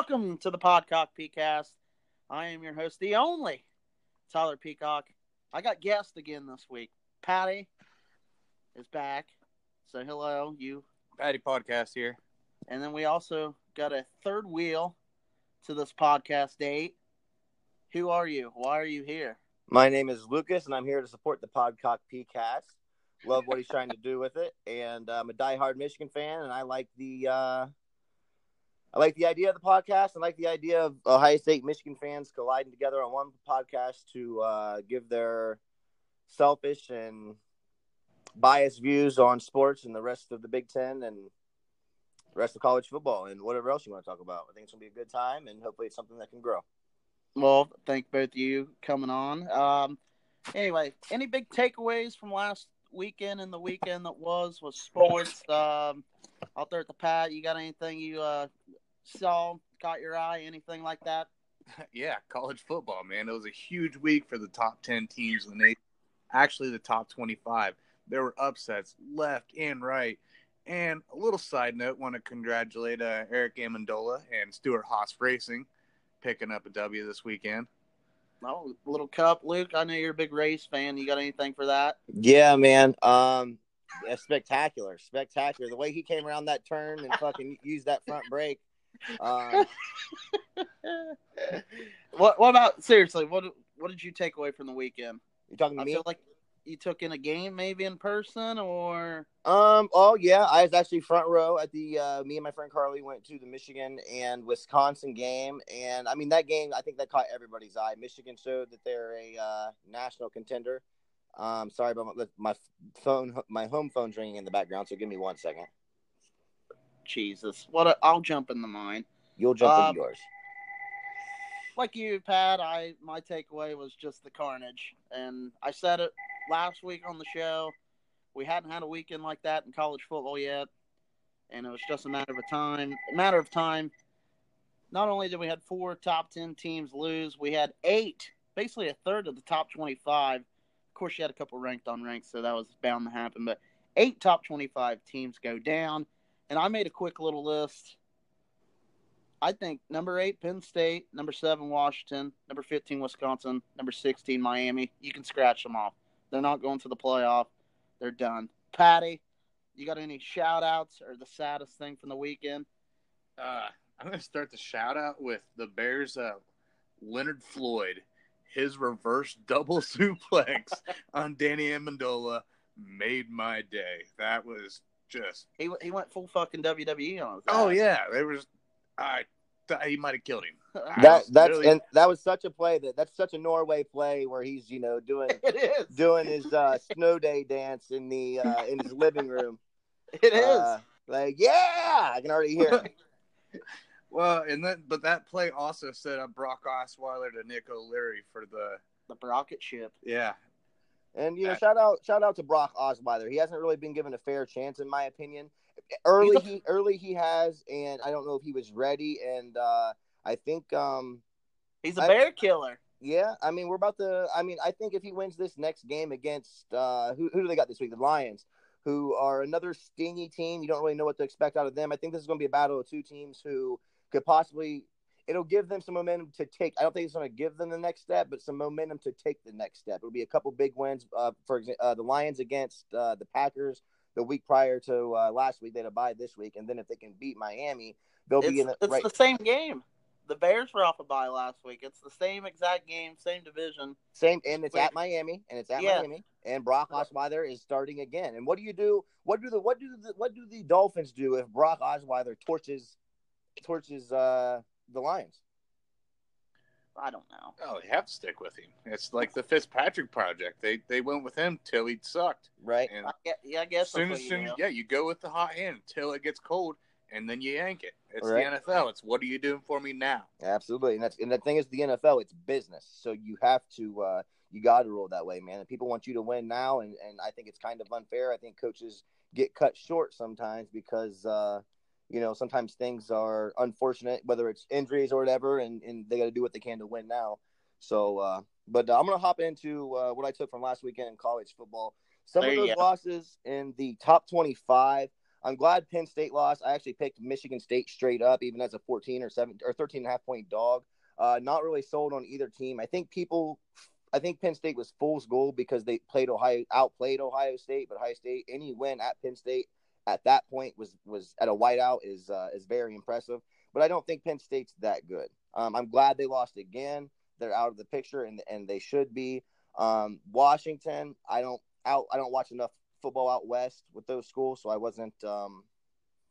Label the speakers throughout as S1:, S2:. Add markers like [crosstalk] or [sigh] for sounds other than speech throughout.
S1: Welcome to the Podcock Peacast. I am your host, the only Tyler Peacock. I got guest again this week. Paddy is back. So hello, you.
S2: Paddy Podcast here.
S1: And then we also got a third wheel to this podcast date. Who are you? Why are you here?
S3: My name is Lucas, and I'm here to support the Podcock Peacast. Love what he's trying to do with it, and I'm a diehard Michigan fan, and I like the uh, I like the idea of the podcast. I like the idea of Ohio State Michigan fans colliding together on one podcast to uh, give their selfish and biased views on sports and the rest of the Big Ten and the rest of college football and whatever else you want to talk about. I think it's gonna be a good time, and hopefully it's something that can grow.
S1: Well, thank both of you coming on. Um, anyway, any big takeaways from last weekend and the weekend that was was sports? Um, out there at the pad, you got anything you uh, saw, caught your eye, anything like that? [laughs]
S2: yeah, college football, man. It was a huge week for the top 10 teams when they actually the top 25. There were upsets left and right. And a little side note, want to congratulate uh, Eric Amendola and Stewart Haas Racing picking up a W this weekend.
S1: Oh, little cup, Luke. I know you're a big race fan. You got anything for that?
S3: Yeah, man. Um, yeah, spectacular, spectacular. The way he came around that turn and fucking used that front brake. Um, [laughs] [laughs]
S1: what What about seriously? What What did you take away from the weekend?
S3: you talking to
S1: I
S3: me?
S1: feel like you took in a game, maybe in person, or
S3: Um. Oh yeah, I was actually front row at the. Uh, me and my friend Carly went to the Michigan and Wisconsin game, and I mean that game. I think that caught everybody's eye. Michigan showed that they're a uh, national contender. Um. Sorry about my, my phone. My home phone's ringing in the background, so give me one second.
S1: Jesus, what? A, I'll jump in the mine.
S3: You'll jump
S1: Um,
S3: into yours.
S1: like you, Pat, I my takeaway was just the carnage, and I said it last week on the show. We hadn't had a weekend like that in college football yet, and it was just a matter of time. A matter of time. Not only did we had four top ten teams lose, we had eight, basically a third of the top twenty-five. Of course, you had a couple ranked on ranked, so that was bound to happen. But eight top twenty-five teams go down, and I made a quick little list. I think number eight, Penn State, number seven, Washington, number 15, Wisconsin, number 16, Miami. You can scratch them off. They're not going to the playoff. They're done. Paddy, you got any shout outs or the saddest thing from the weekend?
S2: Uh, I'm going to start the shout out with the Bears. Uh, Leonard Floyd, his reverse double [laughs] suplex [laughs] on Danny Amendola made my day. That was just
S1: He, he went full fucking WWE on his
S2: oh
S1: ass.
S2: yeah, there was I thought he might have killed him. [laughs] I
S3: That
S2: was
S3: that's
S2: really-
S3: and that was such a play that that's such a Norway play where he's you know doing [laughs]
S1: it is.
S3: doing his uh, snow day dance in the uh, in his living room. [laughs]
S1: It is.
S3: Uh, like yeah, I can already hear. It.
S2: well, and then but that play also set up Brock Osweiler to Nick O'Leary for the
S1: the rocket ship.
S2: yeah
S3: And you know, shout out shout out to Brock Osweiler. He hasn't really been given a fair chance, in my opinion. Early
S1: a-
S3: he early he has, and I don't know if he was ready. And uh, I think um,
S1: He's a
S3: I-
S1: bear killer.
S3: yeah, I mean we're about to. I mean I think if he wins this next game against uh, who who do they got this week? The Lions, who are another stingy team. You don't really know what to expect out of them. I think this is going to be a battle of two teams who could possibly. It'll give them some momentum to take. I don't think it's going to give them the next step, but some momentum to take the next step. It'll be a couple big wins. Uh, for example, uh, the Lions against uh, the Packers the week prior to uh, last week. They had a bye this week, and then if they can beat Miami, they'll
S1: It's,
S3: be in the
S1: it's
S3: right.
S1: the same game. The Bears were off a bye last week. It's the same exact game, same division.
S3: Same, and it's
S1: Wait.
S3: at Miami, and it's at
S1: Yeah.
S3: Miami, and Brock Osweiler is starting again. And what do you do? What do the what do the what do the Dolphins do if Brock Osweiler torches torches uh, the Lions?
S1: I don't know.
S2: oh they have to stick with him. It's like the Fitzpatrick project. They they went with him till he sucked.
S3: Right?
S2: And
S1: I, gue- yeah, I guess
S2: soon as soon
S1: you
S2: as
S1: do.
S2: yeah, you go with the hot hand until it gets cold, and then you yank it. It's
S3: Right.
S2: the NFL. It's what are you doing for me now?
S3: Absolutely. And that's and the thing is, the NFL it's business, so you have to uh, you got to roll that way, man. And people want you to win now, and and I think it's kind of unfair. I think coaches get cut short sometimes because. Uh, you know, sometimes things are unfortunate, whether it's injuries or whatever, and, and they got to do what they can to win now. So, uh, but uh, I'm going to hop into uh, what I took from last weekend in college football. Some
S1: There
S3: of those losses in the top 25. I'm glad Penn State lost. I actually picked Michigan State straight up, even as a 14 or 7 or 13 and a half point dog. Uh, not really sold on either team. I think people, I think Penn State was fool's gold because they played Ohio, outplayed Ohio State, but Ohio State any win at Penn State at that point was was at a whiteout is uh, is very impressive. But I don't think Penn State's that good. Um, I'm glad they lost again. They're out of the picture, and and they should be. Um, Washington, I don't out. I don't watch enough football out west with those schools, so I wasn't. Um,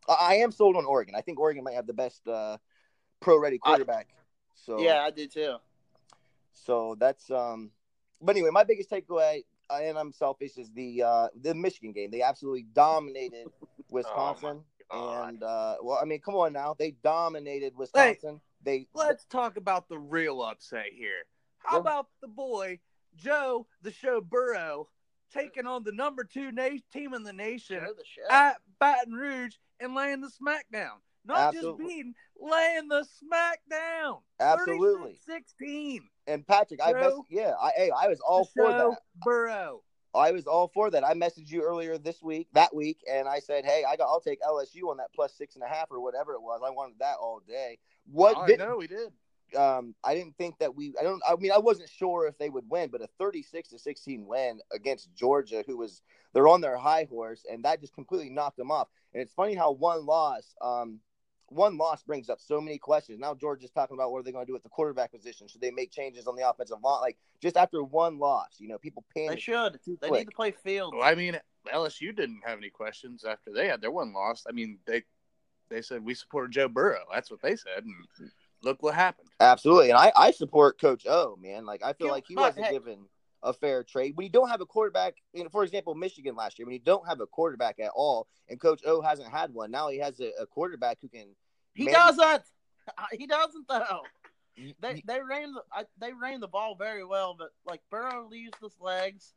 S3: I, I am sold on Oregon. I think Oregon might have the best uh, pro-ready quarterback. So
S1: Yeah, I did too.
S3: so that's um. But anyway, my biggest takeaway, and I'm selfish, is the uh the Michigan game. They absolutely dominated [laughs] Wisconsin,
S2: God.
S3: and uh, well, I mean, come on now, they dominated Wisconsin. they
S2: Let's talk about the real upset here. How
S3: Yeah.
S2: about the boy Joe, the show Burrow, taking on the number two na- team in the nation
S1: the
S2: at Baton Rouge and laying the smackdown? Not
S3: Absolutely.
S2: just beating, laying the smackdown.
S3: Absolutely.
S2: 16.
S3: and Patrick, I mess, yeah, I hey, I was all for that.
S2: Burrow.
S3: I was all for that. I messaged you earlier this week, that week, and I said, "Hey, I got, I'll take LSU on that plus six and a half or whatever it was. I wanted that all day." What
S2: I
S3: did,
S2: know we did.
S3: um, I didn't think that we. I don't. I mean, I wasn't sure if they would win, but a thirty-six to sixteen win against Georgia, who was they're on their high horse, and that just completely knocked them off. And it's funny how one loss, um, one loss brings up so many questions. Now George is talking about what are they going to do with the quarterback position? Should they make changes on the offensive line? Like just after one loss, you know, people panic.
S1: They
S3: should.
S1: They
S3: quick.
S1: need to play field.
S2: Well, I mean, LSU didn't have any questions after they had their one loss. I mean, they they said we supported Joe Burrow. That's what they said, and look what happened.
S3: Absolutely, and I, I support Coach O, man. Like I feel
S1: Yeah,
S3: like he wasn't
S1: hey-
S3: given a fair trade when you don't have a quarterback. You know, for example, Michigan last year when you don't have a quarterback at all, and Coach O hasn't had one. Now he has a, a quarterback who can.
S1: He
S3: man-
S1: doesn't. [laughs] He doesn't though. They they ran the they ran the ball very well, but like Burrow used his legs,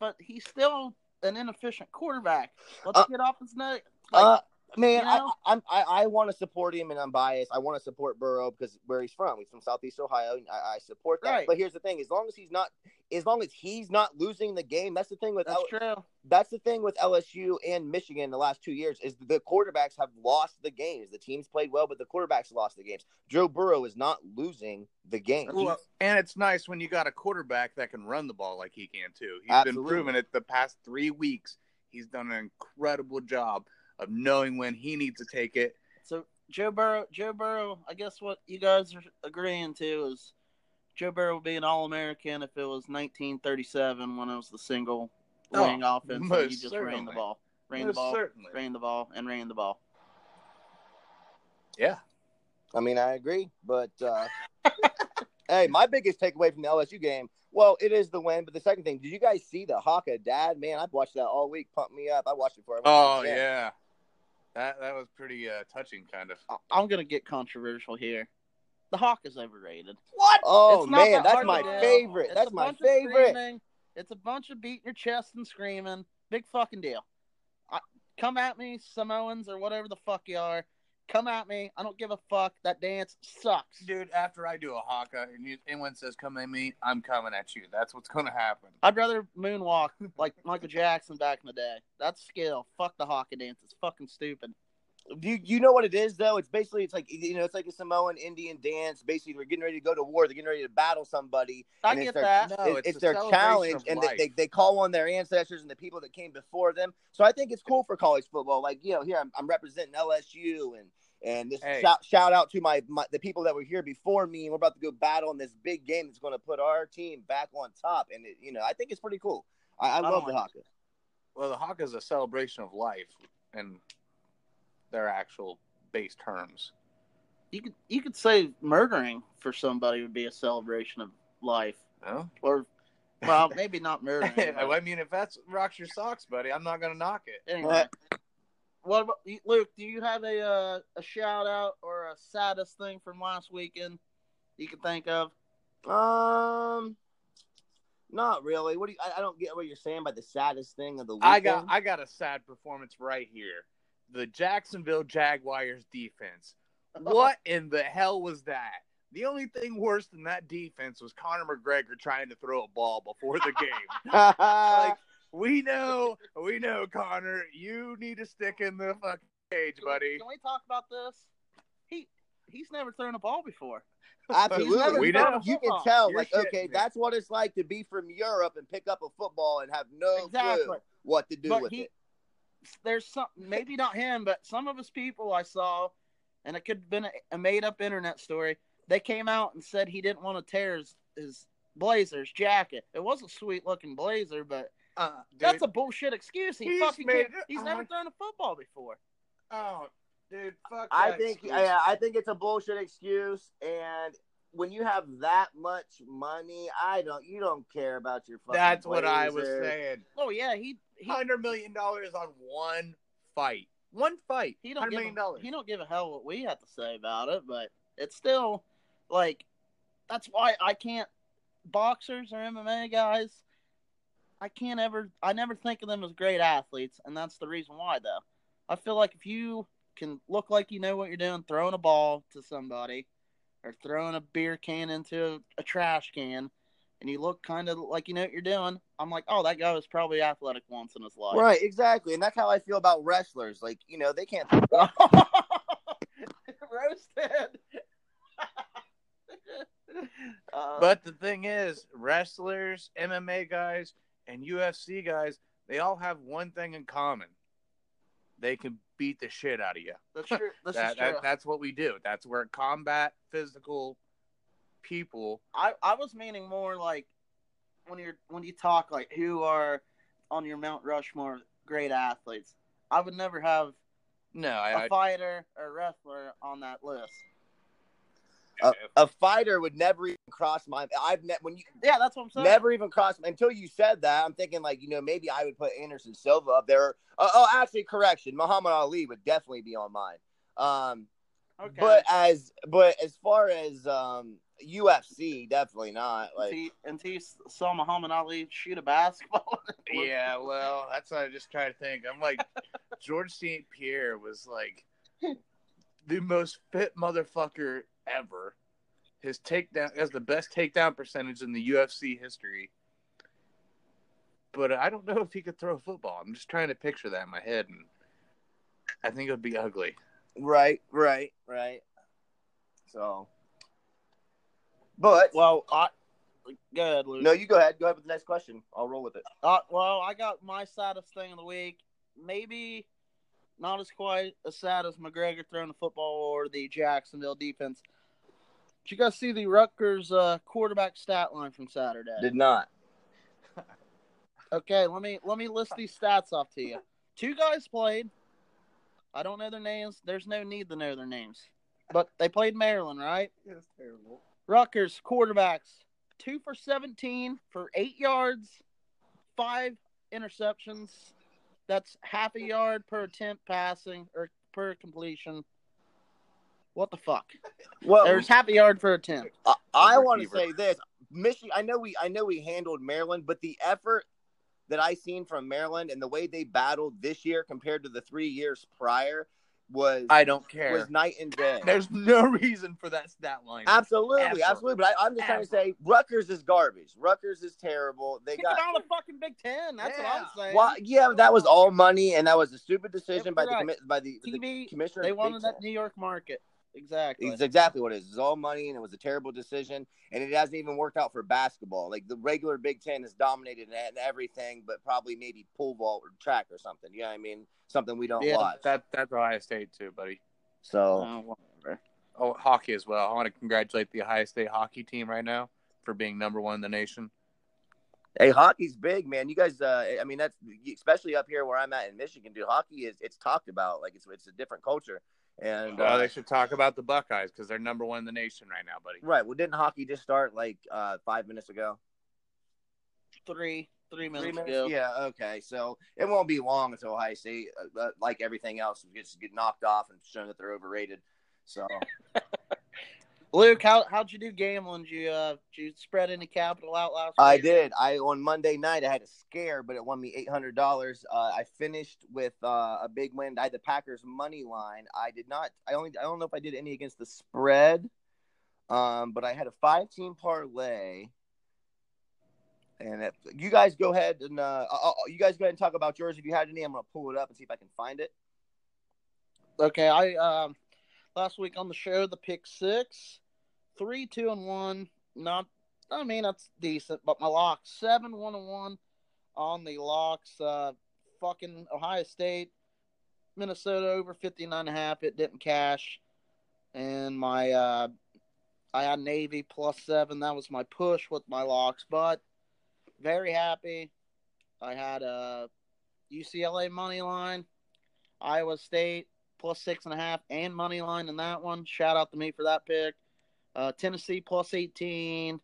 S1: but he's still an inefficient quarterback. Let's
S3: Uh,
S1: get off his neck. Like,
S3: uh, man,
S1: you know?
S3: I, I'm I, I want to support him, and I'm biased. I want to support Burrow because where he's from, he's from Southeast Ohio. And I, I support that.
S1: Right.
S3: But here's the thing: as long as he's not, as long as he's not losing the game, that's the thing with
S1: that's
S3: L-
S1: true.
S3: that's the thing with LSU and Michigan the last two years is the quarterbacks have lost the games. The teams played well, but the quarterbacks lost the games. Joe Burrow is not losing the game.
S2: Well, and it's nice when you got a quarterback that can run the ball like he can too. He's
S3: Absolutely.
S2: been proving it the past three weeks. He's done an incredible job of knowing when he needs to take it.
S1: So Joe Burrow, Joe Burrow. I guess what you guys are agreeing to is Joe Burrow would be an All American if it was 1937 when it was the single
S2: Oh,
S1: wing offense and
S2: most
S1: you just ran the ball, ran the ball,
S2: certainly.
S1: ran the ball, and ran the ball.
S2: Yeah.
S3: I mean, I agree, but uh, [laughs] hey, my biggest takeaway from the LSU game, well, it is the win. But the second thing, did you guys see the Haka dad? Man, I've watched that all week. Pump me up. I watched it before. I
S2: Oh
S3: the
S2: yeah. That that was pretty uh, touching, kind of.
S1: I- I'm gonna get controversial here. The Hawk is overrated.
S2: What?
S3: Oh
S1: It's not
S3: man,
S1: that
S3: that's my favorite.
S1: It's
S3: That's my favorite.
S1: It's a bunch of beating your chest and screaming. Big fucking deal. I, come at me, Samoans or whatever the fuck you are. Come at me. I don't give a fuck. That dance sucks.
S2: Dude, after I do a haka and you, anyone says come at me, I'm coming at you. That's what's gonna happen.
S1: I'd rather moonwalk like Michael Jackson back in the day. That's skill. Fuck the haka dance. It's fucking stupid.
S3: Do you, you know what it is though? It's basically it's like you know it's like a Samoan Indian dance. Basically, they're getting ready to go to war. They're getting ready to battle somebody.
S1: I
S3: and it's
S1: get
S3: their-
S1: that.
S2: No, it's,
S3: it's, their challenge, and they, they, they call on their ancestors and the people that came before them. So I think it's cool for college football. Like you know, here I'm, I'm representing LSU and and this
S2: Hey.
S3: shout, shout out to my, my the people that were here before me. We're about to go battle in this big game that's going to put our team back on top. And it, you know, I think it's pretty cool. I, I
S1: I
S3: love the
S1: like
S3: Haka.
S2: well, the haka is a celebration of life, and their actual base terms.
S1: You could you could say murdering for somebody would be a celebration of life,
S2: No,
S1: or well, [laughs] maybe not murdering. but-
S2: I mean, if that's rocks your socks, buddy, I'm not gonna knock it.
S1: Anyway, what about Luke? Do you have a uh, a shout out or a saddest thing from last weekend you can think of?
S3: Um, not really. What do you? I, I don't get what you're saying by the saddest thing of the weekend.
S2: I got I got a sad performance right here. The Jacksonville Jaguars defense. [laughs] What in the hell was that? The only thing worse than that defense was Conor McGregor trying to throw a ball before the game. [laughs] Like, we know, we know, Connor. You need to stick in the fucking cage, buddy.
S1: Can we talk about this? He he's never thrown a ball before. [laughs]
S3: Absolutely.
S2: We know.
S3: You can tell,
S2: You're
S3: like,
S2: shitting
S3: okay,
S2: me.
S3: that's what it's like to be from Europe and pick up a football and have no
S1: Exactly.
S3: clue what to do
S1: But
S3: with
S1: he,
S3: it.
S1: there's some maybe not him, but some of his people I saw, and it could have been a, a made up internet story. They came out and said he didn't want to tear his, his blazers jacket. It was a sweet looking blazer, but
S2: Uh,
S1: that's a bullshit excuse. He
S2: He's
S1: fucking
S2: made
S1: he's
S2: oh
S1: never
S2: my-
S1: thrown a football before.
S2: oh, dude, fuck.
S3: I
S2: that
S3: think,
S2: excuse.
S3: yeah, I think it's a bullshit excuse. And when you have that much money, I don't, you don't care about your fucking.
S2: That's what I was
S3: blazer.
S2: saying.
S1: Oh yeah, he he
S2: Hundred million dollars on one fight. One fight.
S1: he don't give
S2: million
S1: a,
S2: dollars.
S1: he don't give a hell what we have to say about it, but it's still like that's why I can't boxers or MMA guys. I can't ever I never think of them as great athletes, and that's the reason why though. I feel like if you can look like you know what you're doing, throwing a ball to somebody or throwing a beer can into a, a trash can, and you look kind of like you know what you're doing, I'm like, oh, that guy was probably athletic once in his life.
S3: Right, exactly. And that's how I feel about wrestlers. Like, you know, they can't. [laughs]
S1: Roasted. [laughs] uh,
S2: But the thing is, wrestlers, MMA guys, and UFC guys, they all have one thing in common. They can beat the shit out of you. [laughs]
S1: that's true. This
S2: That,
S1: true.
S2: that, that's what we do. That's where combat physical people.
S1: I, I was meaning more like when you're when you talk like who are on your Mount Rushmore great athletes. I would never have
S2: No,
S1: a
S2: I
S1: fighter or wrestler on that list.
S3: A, a fighter would never even cross my. I've ne- when you
S1: Yeah, that's what I'm saying.
S3: never even crossed until you said that. I'm thinking like you know maybe I would put Anderson Silva up there. Uh, oh, actually, correction. Muhammad Ali would definitely be on mine. Um,
S1: Okay.
S3: but as but as far as um UFC, definitely not. Like
S1: until, until you saw Muhammad Ali shoot a basketball. [laughs]
S2: yeah, well, that's what I just try to think. I'm like, [laughs] George St. Pierre was like the most fit motherfucker ever. His takedown has the best takedown percentage in the UFC history. But I don't know if he could throw a football. I'm just trying to picture that in my head, and I think it would be ugly.
S3: right, right, right. So, but
S1: well, I go ahead, Luke.
S3: no, you go ahead. Go ahead with the next question. I'll roll with it.
S1: Uh, well, I got my saddest thing of the week. Maybe not as quite as sad as McGregor throwing the football or the Jacksonville defense. Did you guys see the Rutgers uh, quarterback stat line from Saturday?
S3: Did not.
S1: Okay, let me let me list these stats off to you. Two guys played. I don't know their names. There's no need to know their names. But they played Maryland, right?
S2: It's terrible.
S1: Rutgers quarterbacks, two for 17 for eight yards, five interceptions. That's half a yard per attempt passing or per completion. What the fuck?
S3: Well,
S1: There's half a yard per attempt.
S3: I, I want to say this, Michigan. I know we, I know we handled Maryland, but the effort that I seen from Maryland and the way they battled this year compared to the three years prior was
S2: I don't care.
S3: was night and day.
S2: There's no [laughs] reason for that stat line.
S3: Absolutely,
S2: Ever.
S3: absolutely. But I, I'm just trying to say, Rutgers is garbage. Rutgers is terrible. They
S1: Kick
S3: got
S1: out of the fucking Big Ten. That's what I'm saying.
S3: well, yeah, that was all money, and that was a stupid decision by the
S1: Right.
S3: by the, the commissioner.
S1: they wanted that New York market. Exactly.
S3: It's exactly what it is. It's all money, and it was a terrible decision. And it hasn't even worked out for basketball. Like the regular Big Ten has dominated in in everything, but probably maybe pole vault or track or something. You know I mean? Something we don't
S1: Yeah,
S3: watch.
S2: That that's Ohio State too, buddy.
S3: so
S1: Oh.
S2: Oh, hockey as well. I want to congratulate the Ohio State hockey team right now for being number one in the nation.
S3: hey, hockey's big, man. You guys, uh, I mean, that's especially up here where I'm at in Michigan, dude. Hockey is it's talked about like it's it's a different culture. And
S2: Well,
S3: uh,
S2: they should talk about the Buckeyes because they're number one in the nation right now, buddy.
S3: right, well, didn't hockey just start like uh, five minutes ago?
S1: Three, three minutes,
S3: Three minutes?
S1: ago.
S3: Yeah, okay. So it won't be long until Ohio State, uh, uh, like everything else, gets get knocked off and shown that they're overrated. So [laughs]
S1: Luke, how how'd you do gambling? Did you uh, did you spread any capital out last week?
S3: I
S1: week?
S3: did. I on Monday night I had a scare, but it won me eight hundred dollars. Uh, I finished with uh, a big win. I had the Packers money line. I did not. I only. I don't know if I did any against the spread. Um, but I had a five team parlay. And if, you guys go ahead and uh, uh, you guys go ahead and talk about yours if you had any. I'm gonna pull it up and see if I can find it.
S1: Okay, I um last week on the show the pick six, three, two, and one. Not, I mean that's decent, but my locks seven, one, and one on the locks. Uh, fucking Ohio State, Minnesota over 59 and a half. It didn't cash, and my uh, I had Navy plus seven. That was my push with my locks, but very happy. I had a UCLA money line, Iowa State plus six and a half, and money line in that one. Shout out to me for that pick. Uh, Tennessee plus 18,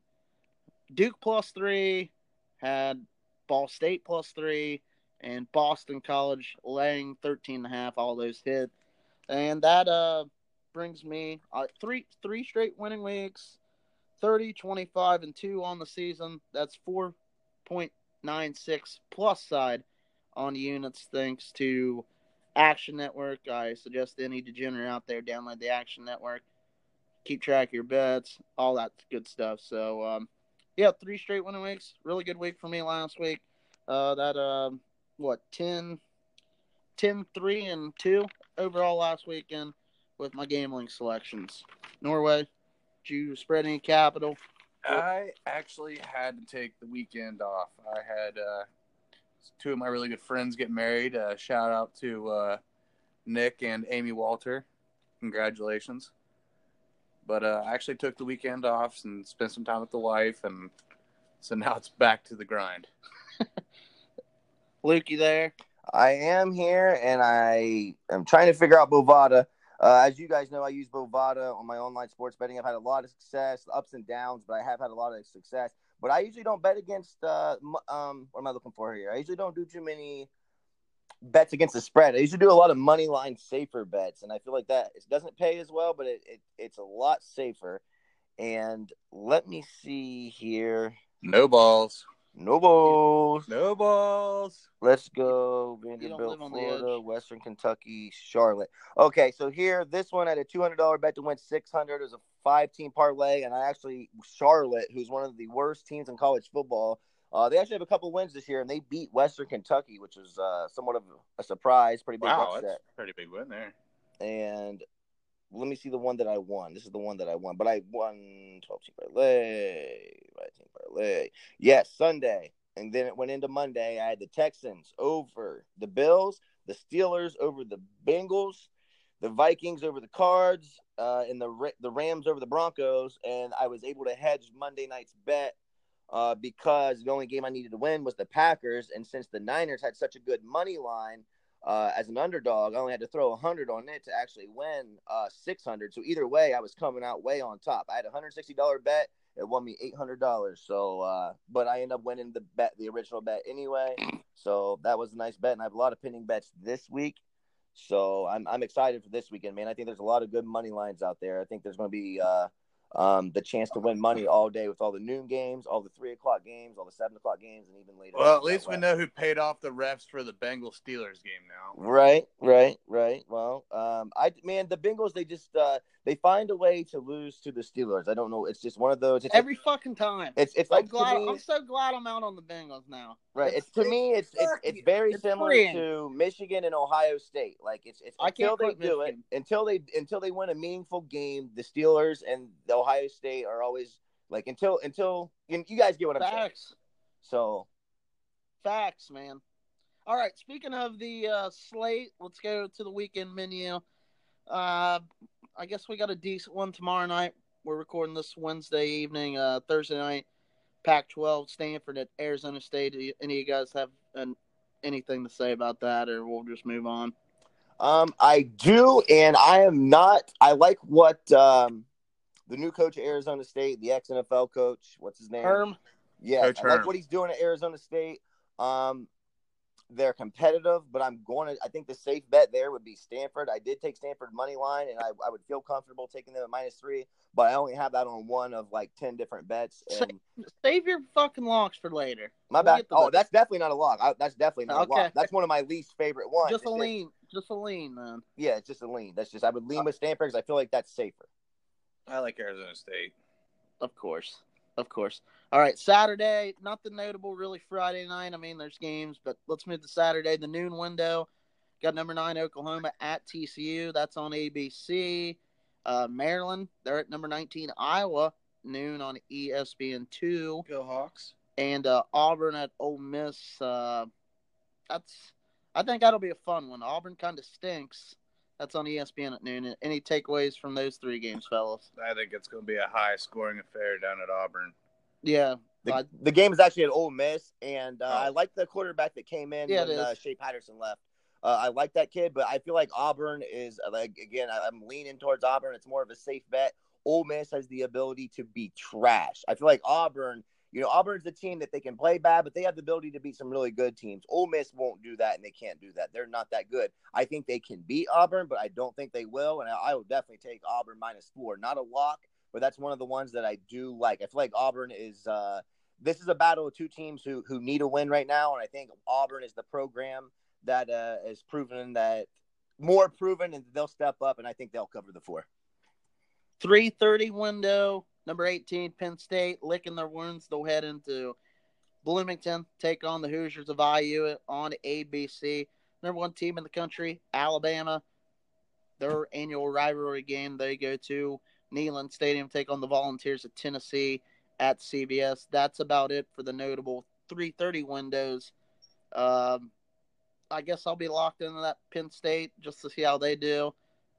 S1: Duke plus three, had Ball State plus three, and Boston College laying 13 and a half. All those hit. And that uh, brings me uh, three three straight winning weeks 30 25 and 2 on the season that's 4.96 plus side on units thanks to action network i suggest any degenerate out there download the action network keep track of your bets all that good stuff so um, yeah three straight winning weeks really good week for me last week uh, that um, what 10 10 3 and 2 overall last weekend with my gambling selections. Norway, did you spread any capital?
S2: I actually had to take the weekend off. I had uh, two of my really good friends get married. Uh, shout out to uh, Nick and Amy Walter. Congratulations. But uh, I actually took the weekend off and spent some time with the wife, and so now it's back to the grind. [laughs]
S1: Lukey there.
S3: I am here, and I am trying to figure out Bovada. Uh, as you guys know, I use Bovada on my online sports betting. I've had a lot of success, ups and downs, but I have had a lot of success. But I usually don't bet against. Uh, um, what am I looking for here? I usually don't do too many bets against the spread. I used to do a lot of money line safer bets, and I feel like that it doesn't pay as well, but it, it it's a lot safer. And let me see here.
S2: No balls.
S3: No balls.
S2: No balls.
S3: Let's go Vanderbilt, Florida, Western Kentucky, Charlotte. Okay, so here, this one at a two hundred dollar bet to win six hundred is a five team parlay, and I actually Charlotte, who's one of the worst teams in college football. Uh, they actually have a couple wins this year, and they beat Western Kentucky, which was uh, somewhat of a surprise, pretty big
S2: wow,
S3: upset.
S2: That's pretty big win there.
S3: And let me see the one that I won. This is the one that I won, but I won 12 team parlay, 5 team parlay. Yes, Sunday. And then it went into Monday. I had the Texans over the Bills, the Steelers over the Bengals, the Vikings over the Cards, uh, and the the Rams over the Broncos. And I was able to hedge Monday night's bet uh, because the only game I needed to win was the Packers. And since the Niners had such a good money line, uh, as an underdog, I only had to throw 100 on it to actually win uh, 600. So either way, I was coming out way on top. I had a $160 bet. It won me $800. So, uh, but I ended up winning the bet, the original bet anyway. So that was a nice bet. And I have a lot of pinning bets this week. So I'm, I'm excited for this weekend, man. I think there's a lot of good money lines out there. I think there's going to be uh, um, the chance to win money all day with all the noon games, all the three o'clock games, all the seven o'clock games, and even later.
S2: Well, at least we know who paid off the refs for the Bengals Steelers game now.
S3: Right, right, right. Well, um, I man, the Bengals they just uh, they find a way to lose to the Steelers. I don't know. It's just one of those. It's
S1: every a, fucking time.
S3: It's it's
S1: I'm
S3: like
S1: glad.
S3: Me,
S1: I'm so glad I'm out on the Bengals now.
S3: Right. It's, it's to me. It's it's, it's very
S1: it's
S3: similar
S1: freeing.
S3: to Michigan and Ohio State. Like it's it's
S1: I
S3: until
S1: can't
S3: they
S1: quit
S3: do
S1: Michigan.
S3: it until they until they win a meaningful game. The Steelers and the Ohio State are always like until until you, you guys get what I'm saying. So
S1: Facts, man. All right. Speaking of the uh, slate, let's go to the weekend menu. Uh, I guess we got a decent one tomorrow night. We're recording this Wednesday evening, uh, Thursday night. Pac-12, Stanford at Arizona State. Any of you guys have an, anything to say about that, or we'll just move on?
S3: Um, I do, and I am not. I like what um, the new coach at Arizona State, the ex NFL coach. What's his name?
S1: Herm,
S3: Yeah,
S2: Coach
S3: I like
S2: Herm.
S3: what he's doing at Arizona State. Um, they're competitive, but I'm going to. I think the safe bet there would be Stanford. I did take Stanford money line, and I, I would feel comfortable taking them at minus three. But I only have that on one of like ten different bets. And
S1: save your fucking locks for later.
S3: my
S1: We'll
S3: bad. Oh,
S1: that.
S3: that's definitely not a lock. I, that's definitely not a
S1: Okay.
S3: lock. That's one of my least favorite ones.
S1: just a
S3: It's
S1: lean, just a lean, man.
S3: Yeah, it's just a lean. That's just I would lean with Stanford because I feel like that's safer.
S2: I like Arizona State.
S1: Of course. Of course. All right, Saturday, nothing notable really Friday night. I mean, there's games, but let's move to Saturday, the noon window. Got number nine Oklahoma at TCU. That's on ABC. Uh, Maryland, they're at number 19 Iowa, noon on E ESPN2.
S2: Go Hawks.
S1: And uh, Auburn at Ole Miss. Uh, that's, I think that'll be a fun one. Auburn kind of stinks. That's on ESPN at noon. Any takeaways from those three games, fellas?
S2: I think it's going to be a high scoring affair down at Auburn.
S1: Yeah,
S3: The,
S1: Uh,
S3: the game is actually at Ole Miss, and uh,
S2: Oh.
S3: I like the quarterback that came in
S1: Yeah, it
S3: when uh. Shea Patterson left. Uh, I like that kid, but I feel like Auburn is uh, like again. I- I'm leaning towards Auburn. It's more of a safe bet. Ole Miss has the ability to be trash. I feel like Auburn. You know, Auburn's the team that they can play bad, but they have the ability to beat some really good teams. Ole Miss won't do that, and they can't do that. They're not that good. I think they can beat Auburn, but I don't think they will. And I, I will definitely take Auburn minus four. Not a lock, but that's one of the ones that I do like. I feel like Auburn is. Uh, this is a battle of two teams who who need a win right now, and I think Auburn is the program that uh, is proven that more proven, and they'll step up, and I think they'll cover the four.
S1: 330 window, number 18, Penn State, licking their wounds. They'll head into Bloomington, take on the Hoosiers of IU on ABC. Number one team in the country, Alabama. Their annual rivalry game, they go to Neyland Stadium, take on the Volunteers of Tennessee at CBS. That's about it for the notable 330 windows. Um, I guess I'll be locked into that Penn State just to see how they do.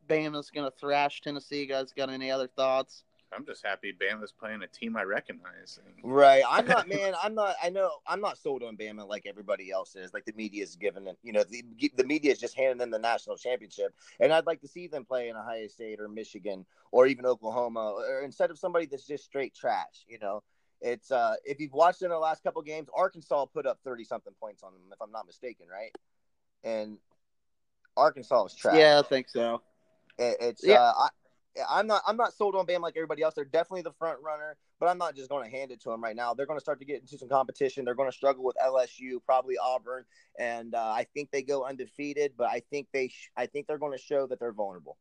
S1: Bama's going to thrash Tennessee. You guys got any other thoughts?
S2: I'm just happy Bama's playing a team I recognize. And
S3: Right. I'm not, [laughs] man. I'm not. I know. I'm not sold on Bama like everybody else is. Like the media is giving them. You know, the the media is just handing them the national championship, and I'd like to see them play in Ohio State or Michigan or even Oklahoma, or instead of somebody that's just straight trash. You know, it's uh if you've watched in the last couple games, Arkansas put up thirty something points on them, if I'm not mistaken, right? And Arkansas is trash.
S1: Yeah, I think so.
S3: It, it's
S1: Yeah.
S3: uh, I, I'm not I'm not sold on Bam like everybody else. They're definitely the front runner, but I'm not just going to hand it to them right now. They're going to start to get into some competition. They're going to struggle with LSU, probably Auburn, and uh, I think they go undefeated. But I think they sh- I think they're going to show that they're vulnerable.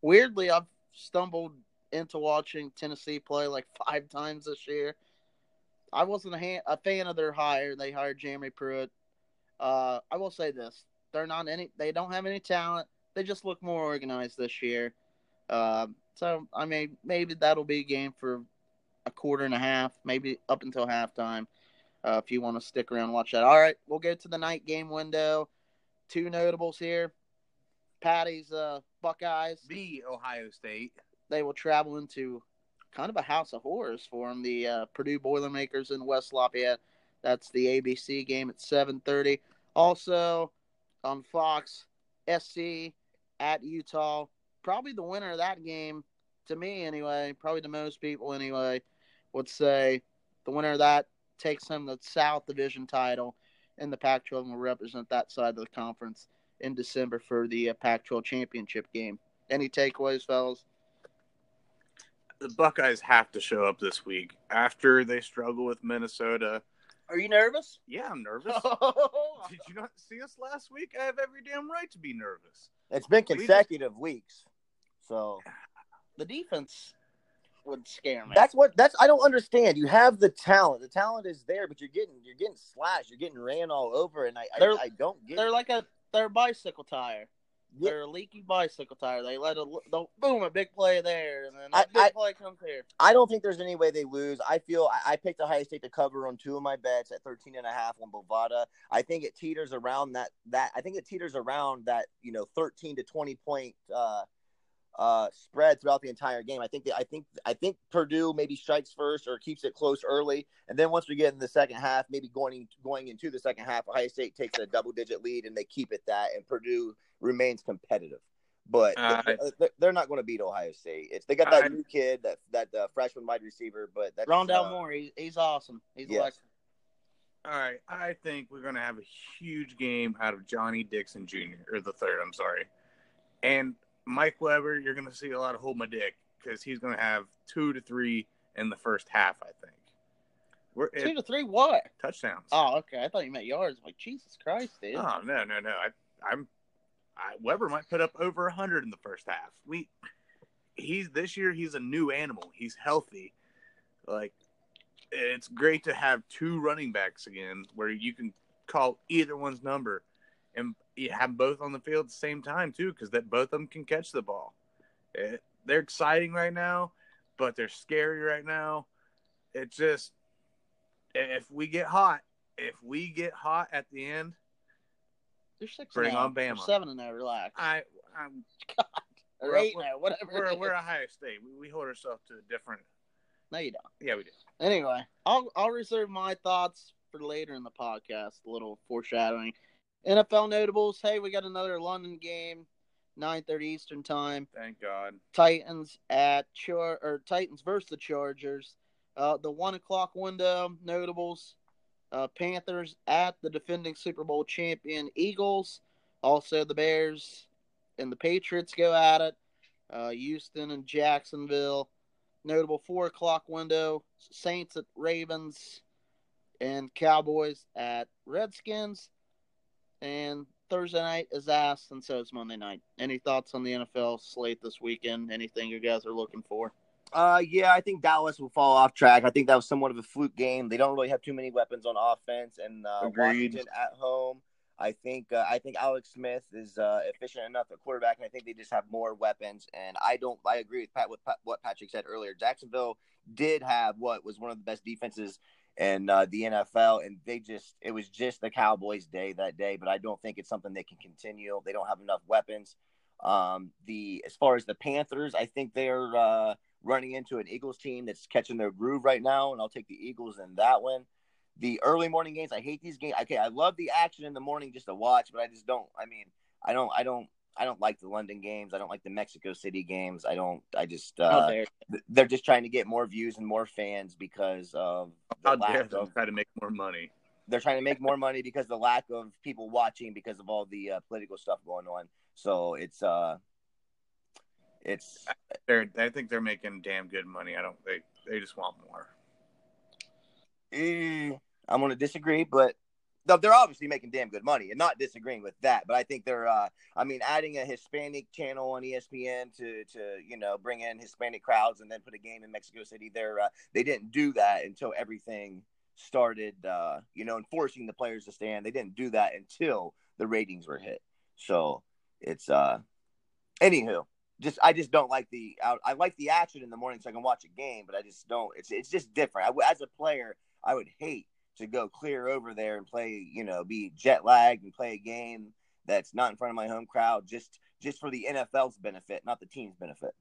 S1: Weirdly, I've stumbled into watching Tennessee play like five times this year. I wasn't a, ha- a fan of their hire. They hired Jeremy Pruitt. Uh, I will say this: they're not any. They don't have any talent. They just look more organized this year. Um, so I mean, maybe that'll be a game for a quarter and a half, maybe up until halftime. Uh, if you want to stick around and watch that. All right, we'll go to the night game window. Two notables here. Paddy's uh, Buckeyes.
S2: the Ohio State.
S1: They will travel into kind of a house of horrors for them. The uh, Purdue Boilermakers in West Lafayette. That's the ABC game at 7:30. Also on Fox, SC at Utah. Probably the winner of that game, to me anyway. Probably to most people anyway, would say the winner of that takes home the South Division title, and the Pac-12 will represent that side of the conference in December for the uh, Pac-12 championship game. Any takeaways, fellas?
S2: The Buckeyes have to show up this week after they struggle with Minnesota.
S1: Are you nervous?
S2: Yeah, I'm nervous. [laughs] Did you not see us last week? I have every damn right to be nervous.
S3: It's been
S2: We just-
S3: consecutive weeks, so
S1: the defense would scare me.
S3: that's what that's I don't understand. You have the talent. The talent is there, but you're getting you're getting slashed. You're getting ran all over, and I I,
S1: They're-
S3: I don't get.
S1: they're like a they're a bicycle tire.
S3: Yeah.
S1: They're a leaky bicycle tire. They let a boom a big play there, and then a
S3: I-
S1: big
S3: I-
S1: play comes here.
S3: I don't think there's any way they lose. I feel I, I picked Ohio State to cover on two of my bets at 13 and a half on Bovada. I think it teeters around that that I think it teeters around that, you know, 13 to 20 point uh uh spread throughout the entire game. I think that I think I think Purdue maybe strikes first or keeps it close early. And then once we get in the second half, maybe going going into the second half, Ohio State takes a double digit lead and they keep it that and Purdue remains competitive. But
S2: Uh,
S3: they're, they're not going to beat Ohio State. It's they got that
S2: I-
S3: new kid, that that uh, freshman wide receiver, but that's
S1: Rondale
S3: uh,
S1: Moore, he, he's awesome. He's
S3: yes.
S1: electric.
S2: All right, I think we're going to have a huge game out of Johnny Dixon Jr. or the third. I'm sorry, and Mike Weber. You're going to see a lot of hold my dick because he's going to have two to three in the first half. I think. We're
S1: Two
S2: it,
S1: to three, what?
S2: touchdowns.
S1: Oh, okay. I thought you meant yards. I'm like Jesus Christ, dude.
S2: Oh no no no! I, I'm I, Weber might put up over hundred in the first half. We he's this year he's a new animal. He's healthy. Like it's great to have two running backs again, where you can call either one's number, and you have both on the field at the same time too, because that both of them can catch the ball. It, they're exciting right now, but they're scary right now. It just if we get hot, if we get hot at the end,
S1: They're six.
S2: Bring on
S1: oh. They're
S2: Bama.
S1: seven and zero. Relax.
S2: I I'm [laughs]
S1: or
S2: we're-
S1: eight now. Oh, whatever.
S2: we're we're Ohio State. We, we hold ourselves to a different.
S1: no, you don't.
S2: Yeah, we do.
S1: Anyway, I'll I'll reserve my thoughts for later in the podcast. A little foreshadowing. NFL notables. Hey, we got another London game, nine thirty Eastern time.
S2: Thank God.
S1: Titans at Char or Titans versus the Chargers. Uh, the one o'clock window notables. Uh, Panthers at the defending Super Bowl champion Eagles. Also the Bears and the Patriots go at it. Uh, Houston and Jacksonville. Notable four o'clock window. Saints at Ravens and Cowboys at Redskins. And Thursday night is ass, and so is Monday night. Any thoughts on the NFL slate this weekend? Anything you guys are looking for?
S3: Uh, yeah, I think Dallas will fall off track. I think that was somewhat of a fluke game. They don't really have too many weapons on offense, and uh, Washington at home. I think uh, I think Alex Smith is uh, efficient enough at quarterback, and I think they just have more weapons. And I don't. I agree with Pat with Pat, what Patrick said earlier. Jacksonville did have what was one of the best defenses in uh, the NFL, and they just it was just the Cowboys' day that day. But I don't think it's something they can continue. They don't have enough weapons. Um, the as far as the Panthers, I think they're uh, running into an Eagles team that's catching their groove right now, and I'll take the Eagles in that one. The early morning games, I hate these games. Okay, I love the action in the morning just to watch, but I just don't. I mean, I don't, I don't, I don't like the London games. I don't like the Mexico City games. I don't. I just. Uh,
S1: dare
S3: they're just trying to get more views and more fans because of the
S2: How dare
S3: lack of.
S2: try to make more money?
S3: They're trying to make more money because of the lack of people watching because of all the uh, political stuff going on. So it's uh, it's
S2: They're I think they're making damn good money. I don't. They they just want more.
S3: Eh, I'm going to disagree, but they're obviously making damn good money and not disagreeing with that. But I think they're, uh, I mean, adding a Hispanic channel on ESPN to, to you know, bring in Hispanic crowds and then put a game in Mexico City. They're, uh, they didn't do that until everything started, uh, you know, enforcing the players to stand. They didn't do that until the ratings were hit. So it's, uh, anywho, just I just don't like the I, I like the action in the morning so I can watch a game, but I just don't. It's it's just different. I as a player, I would hate to go clear over there and play, you know, be jet lagged and play a game that's not in front of my home crowd just just for the NFL's benefit, not the team's benefit.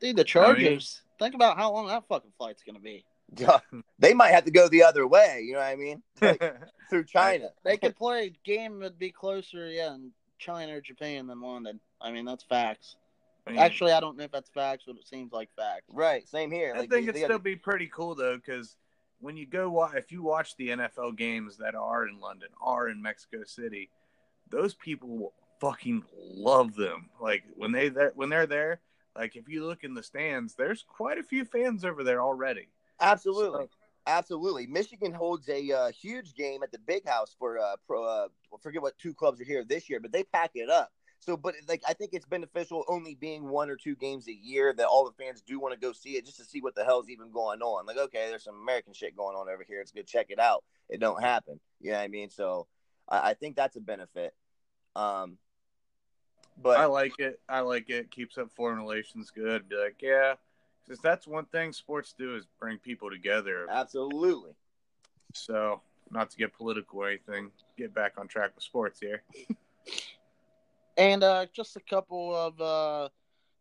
S1: Dude, the Chargers. Think about how long that fucking flight's gonna be. [laughs]
S3: they might have to go the other way. You know what I mean? [laughs] Like, through China. [laughs]
S1: They could play game would be closer, yeah, in China or Japan than London. I mean, that's facts.
S2: I mean,
S1: Actually, I don't know if that's facts, but it seems like facts.
S3: Right. Same here.
S2: I
S3: Like,
S2: think
S3: they-
S2: it'd
S3: they
S2: still
S3: gotta-
S2: be pretty cool though, because when you go if you watch the NFL games that are in London, are in Mexico City, those people fucking love them. Like when they there, when they're there, like if you look in the stands, there's quite a few fans over there already.
S3: Absolutely.
S2: So-
S3: Absolutely. Michigan holds a uh, huge game at the big house for uh, pro. Uh, I forget what two clubs are here this year, but they pack it up. So, but like I think it's beneficial only being one or two games a year that all the fans do want to go see it just to see what the hell's even going on. Like, okay, there's some American shit going on over here. It's good. Check it out. It don't happen. You know what I mean? So, I, I think that's a benefit. Um, but
S2: I like it. I like it. Keeps up foreign relations good. Be like, yeah, because that's one thing sports do is bring people together.
S3: absolutely.
S2: So, not to get political or anything, get back on track with sports here. [laughs]
S1: And uh, just a couple of uh,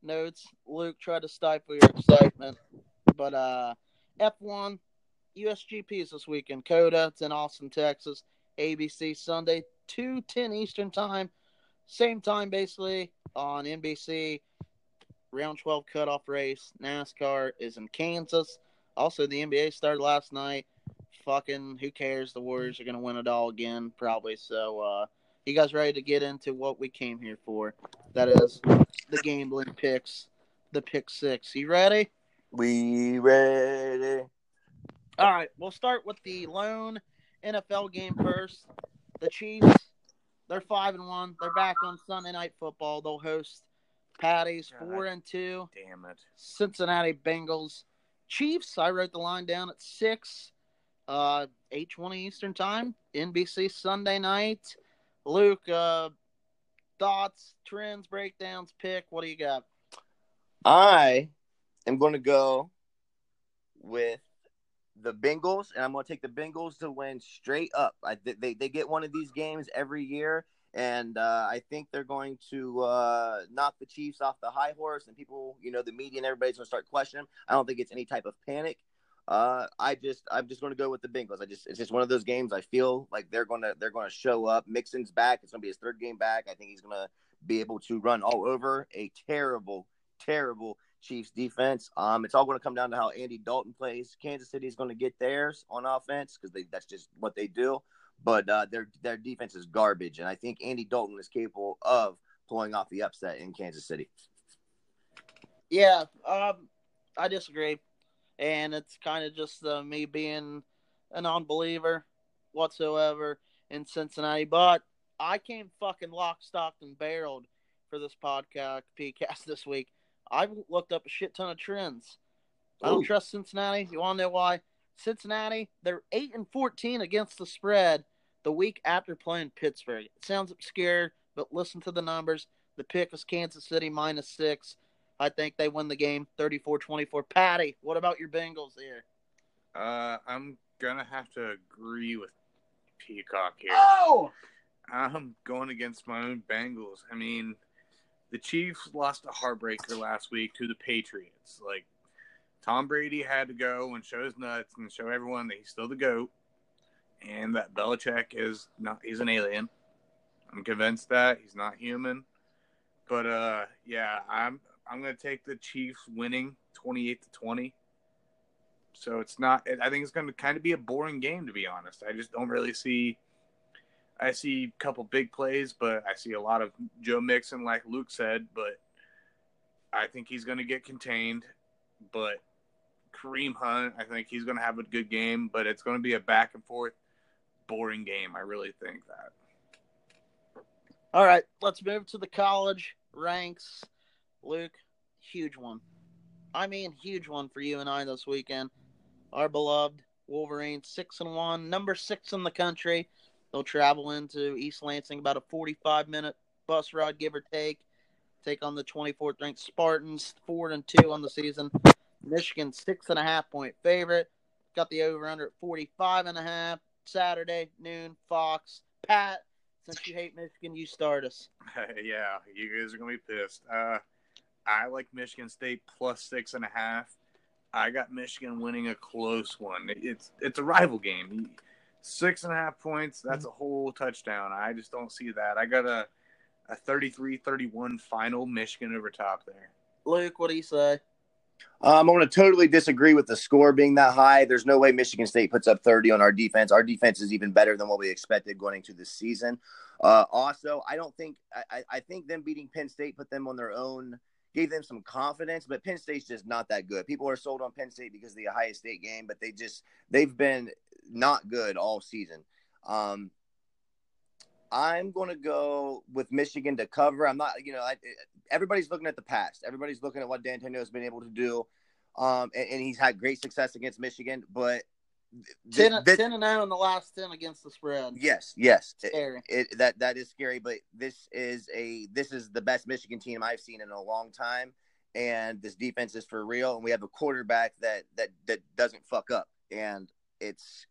S1: notes. Luke tried to stifle your excitement, but uh, F1 USGP is this weekend. COTA, it's in Austin, Texas. ABC Sunday, two ten Eastern time, same time basically on NBC. Round twelve cutoff race. NASCAR is in Kansas. Also, the NBA started last night. Fucking who cares? The Warriors are gonna win it all again, probably. So, uh, you guys ready to get into what we came here for? That is the gambling picks, the pick six. You ready?
S3: We ready?
S1: All right, we'll start with the lone NFL game first. The Chiefs, they're five and one. They're back on Sunday Night Football. They'll host Paddy's four and two.
S2: Damn it.
S1: Cincinnati Bengals Chiefs. I wrote the line down at six, uh, eight twenty Eastern time. NBC Sunday night. Luke, uh, thoughts, trends, breakdowns, pick. What do you got?
S3: I am going to go with the Bengals, and I'm going to take the Bengals to win straight up. I, they they get one of these games every year, and uh, I think they're going to uh, knock the Chiefs off the high horse, and people, you know, the media and everybody's going to start questioning. I don't think it's any type of panic. Uh, I just I'm just going to go with the Bengals. I just it's just one of those games. I feel like they're going to they're going to show up. Mixon's back. It's going to be his third game back. I think he's going to be able to run all over a terrible, terrible Chiefs defense. Um, it's all going to come down to how Andy Dalton plays. Kansas City is going to get theirs on offense because that's just what they do. But uh, their their defense is garbage, and I think Andy Dalton is capable of pulling off the upset in Kansas City.
S1: Yeah, um, I disagree, and it's kind of just uh, me being a non-believer whatsoever in Cincinnati. But I came fucking lock, stock, and barreled for this podcast, Peacast this week. I've looked up a shit ton of trends. I don't trust Cincinnati. You want to know why? Cincinnati, they're eight and fourteen against the spread the week after playing Pittsburgh. It sounds obscure, but listen to the numbers. The pick was Kansas City minus six. I think they win the game 34-24. Paddy, what about your Bengals here?
S2: Uh, I'm gonna have to agree with Peacock here.
S1: Oh,
S2: I'm going against my own Bengals. I mean, the Chiefs lost a heartbreaker last week to the Patriots. Like, Tom Brady had to go and show his nuts and show everyone that he's still the GOAT and that Belichick is not, he's an alien. I'm convinced that he's not human. But, uh, yeah, I'm, I'm going to take the Chiefs winning 28 to 20. So it's not, I think it's going to kind of be a boring game, to be honest. I just don't really see. I see a couple big plays, but I see a lot of Joe Mixon, like Luke said. But I think he's going to get contained. But Kareem Hunt, I think he's going to have a good game, but it's going to be a back and forth, boring game. I really think that.
S1: all right. Let's move to the college ranks. Luke, huge one. I mean, huge one for you and I this weekend. Our beloved Wolverines, six and one, number six in the country. They'll travel into East Lansing, about a 45 minute bus ride, give or take. Take on the 24th ranked Spartans, four and two on the season. Michigan, six and a half point favorite. Got the over under at 45 and a half. Saturday, noon, Fox. Pat, since you hate Michigan, you start us. [laughs]
S2: yeah, you guys are going to be pissed. Uh, I like Michigan State plus six and a half. I got Michigan winning a close one. It's it's a rival game. Six and a half points, that's a whole touchdown. I just don't see that. I got a a 33-31 final Michigan over top there.
S1: Luke, what do you say?
S3: Um, I'm going to totally disagree with the score being that high. There's no way Michigan State puts up 30 on our defense. Our defense is even better than what we expected going into this season. Uh, also, I don't think I, I think them beating Penn State put them on their own, gave them some confidence. But Penn State's just not that good. People are sold on Penn State because of the Ohio State game, but they just they've been not good all season. Um, I'm going to go with Michigan to cover. I'm not, you know, I, everybody's looking at the past. Everybody's looking at what Dantonio has been able to do, um, and, and he's had great success against Michigan. But th-
S1: 10,
S3: this-
S1: 10 and 9 in the last 10 against the spread.
S3: yes, yes, it,
S1: Scary.
S3: it, that that is scary. But this is a this is the best Michigan team I've seen in a long time, and this defense is for real. And we have a quarterback that that that doesn't fuck up, and it's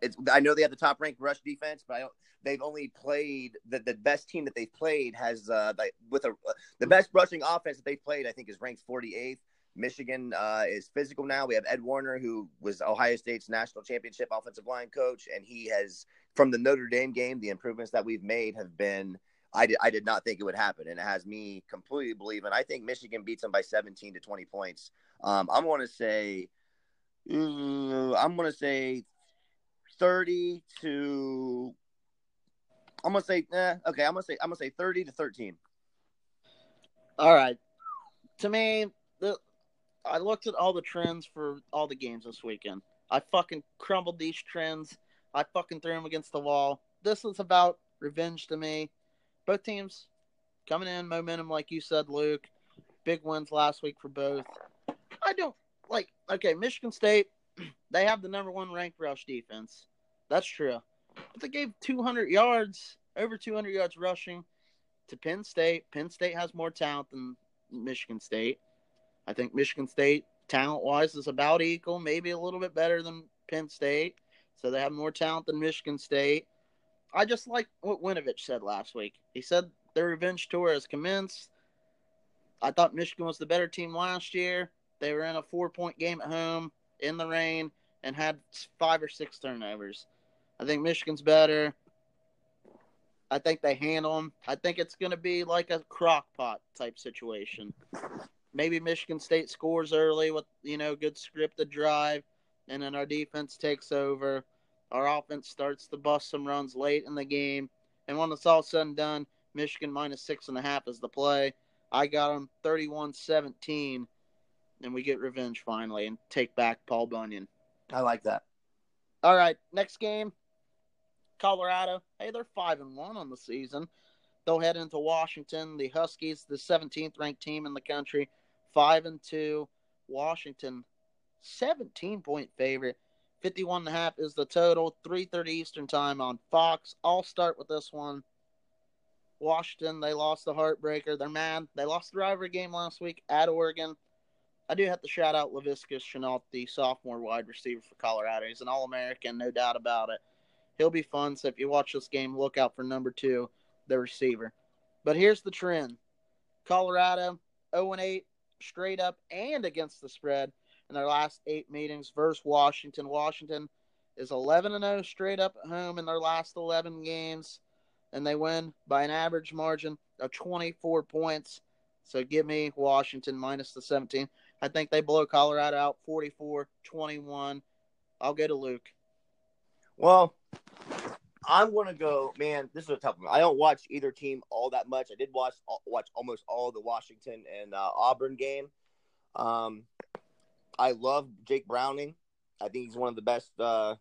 S3: it's. I know they have the top ranked rush defense, but I don't. They've only played the, the best team that they've played has uh like with a the best rushing offense that they've played. I think is ranked 48th. Michigan uh, is physical now. We have Ed Warinner, who was Ohio State's national championship offensive line coach, and he has from the Notre Dame game. The improvements that we've made have been. I did, I did not think it would happen, and it has me completely believing. I think Michigan beats them by 17 to 20 points. Um, I'm going to say, I'm going to say 30 to. I'm gonna say, eh, okay. I'm gonna say, I'm gonna say 30 to 13.
S1: All right. To me, I looked at all the trends for all the games this weekend. I fucking crumbled these trends. I fucking threw them against the wall. This is about revenge to me. Both teams coming in momentum, like you said, Luke. Big wins last week for both. I don't like. okay, Michigan State, [clears throat] they have the number one ranked rush defense. That's true. But they gave 200 yards, over 200 yards rushing to Penn State. Penn State has more talent than Michigan State. I think Michigan State, talent wise, is about equal, maybe a little bit better than Penn State. So they have more talent than Michigan State. I just like what Winovich said last week. He said their revenge tour has commenced. I thought Michigan was the better team last year. They were in a four point game at home in the rain and had five or six turnovers. I think Michigan's better. I think they handle them. I think it's going to be like a crock pot type situation. Maybe Michigan State scores early with, you know, good scripted drive, and then our defense takes over. Our offense starts to bust some runs late in the game. And when it's all said and done, Michigan minus six and a half is the play. I got them 31 17, and we get revenge finally and take back Paul Bunyan.
S3: I like that.
S1: All right, next game Colorado. Hey, they're 5 and 1 on the season. They'll head into Washington. The Huskies, the 17th ranked team in the country, 5 and 2. Washington, 17 point favorite. 51 and a half is the total. 3:30 Eastern Time on Fox. I'll start with this one. Washington, they lost the heartbreaker. They're mad. They lost the rivalry game last week at Oregon. I do have to shout out Laviska Shenault, the sophomore wide receiver for Colorado. He's an All American, no doubt about it. He'll be fun. So if you watch this game, look out for number two, the receiver. But here's the trend Colorado 0 8 straight up and against the spread in their last eight meetings versus Washington. Washington is 11 and 0 straight up at home in their last 11 games, and they win by an average margin of 24 points. So give me Washington minus the 17. I think they blow Colorado out 44 21. I'll go to Luke.
S3: Well, I'm going to go, man. This is a tough one. I don't watch either team all that much. I did watch watch almost all the Washington and uh, Auburn game. Um, I love Jake Browning. I think he's one of the best. Uh,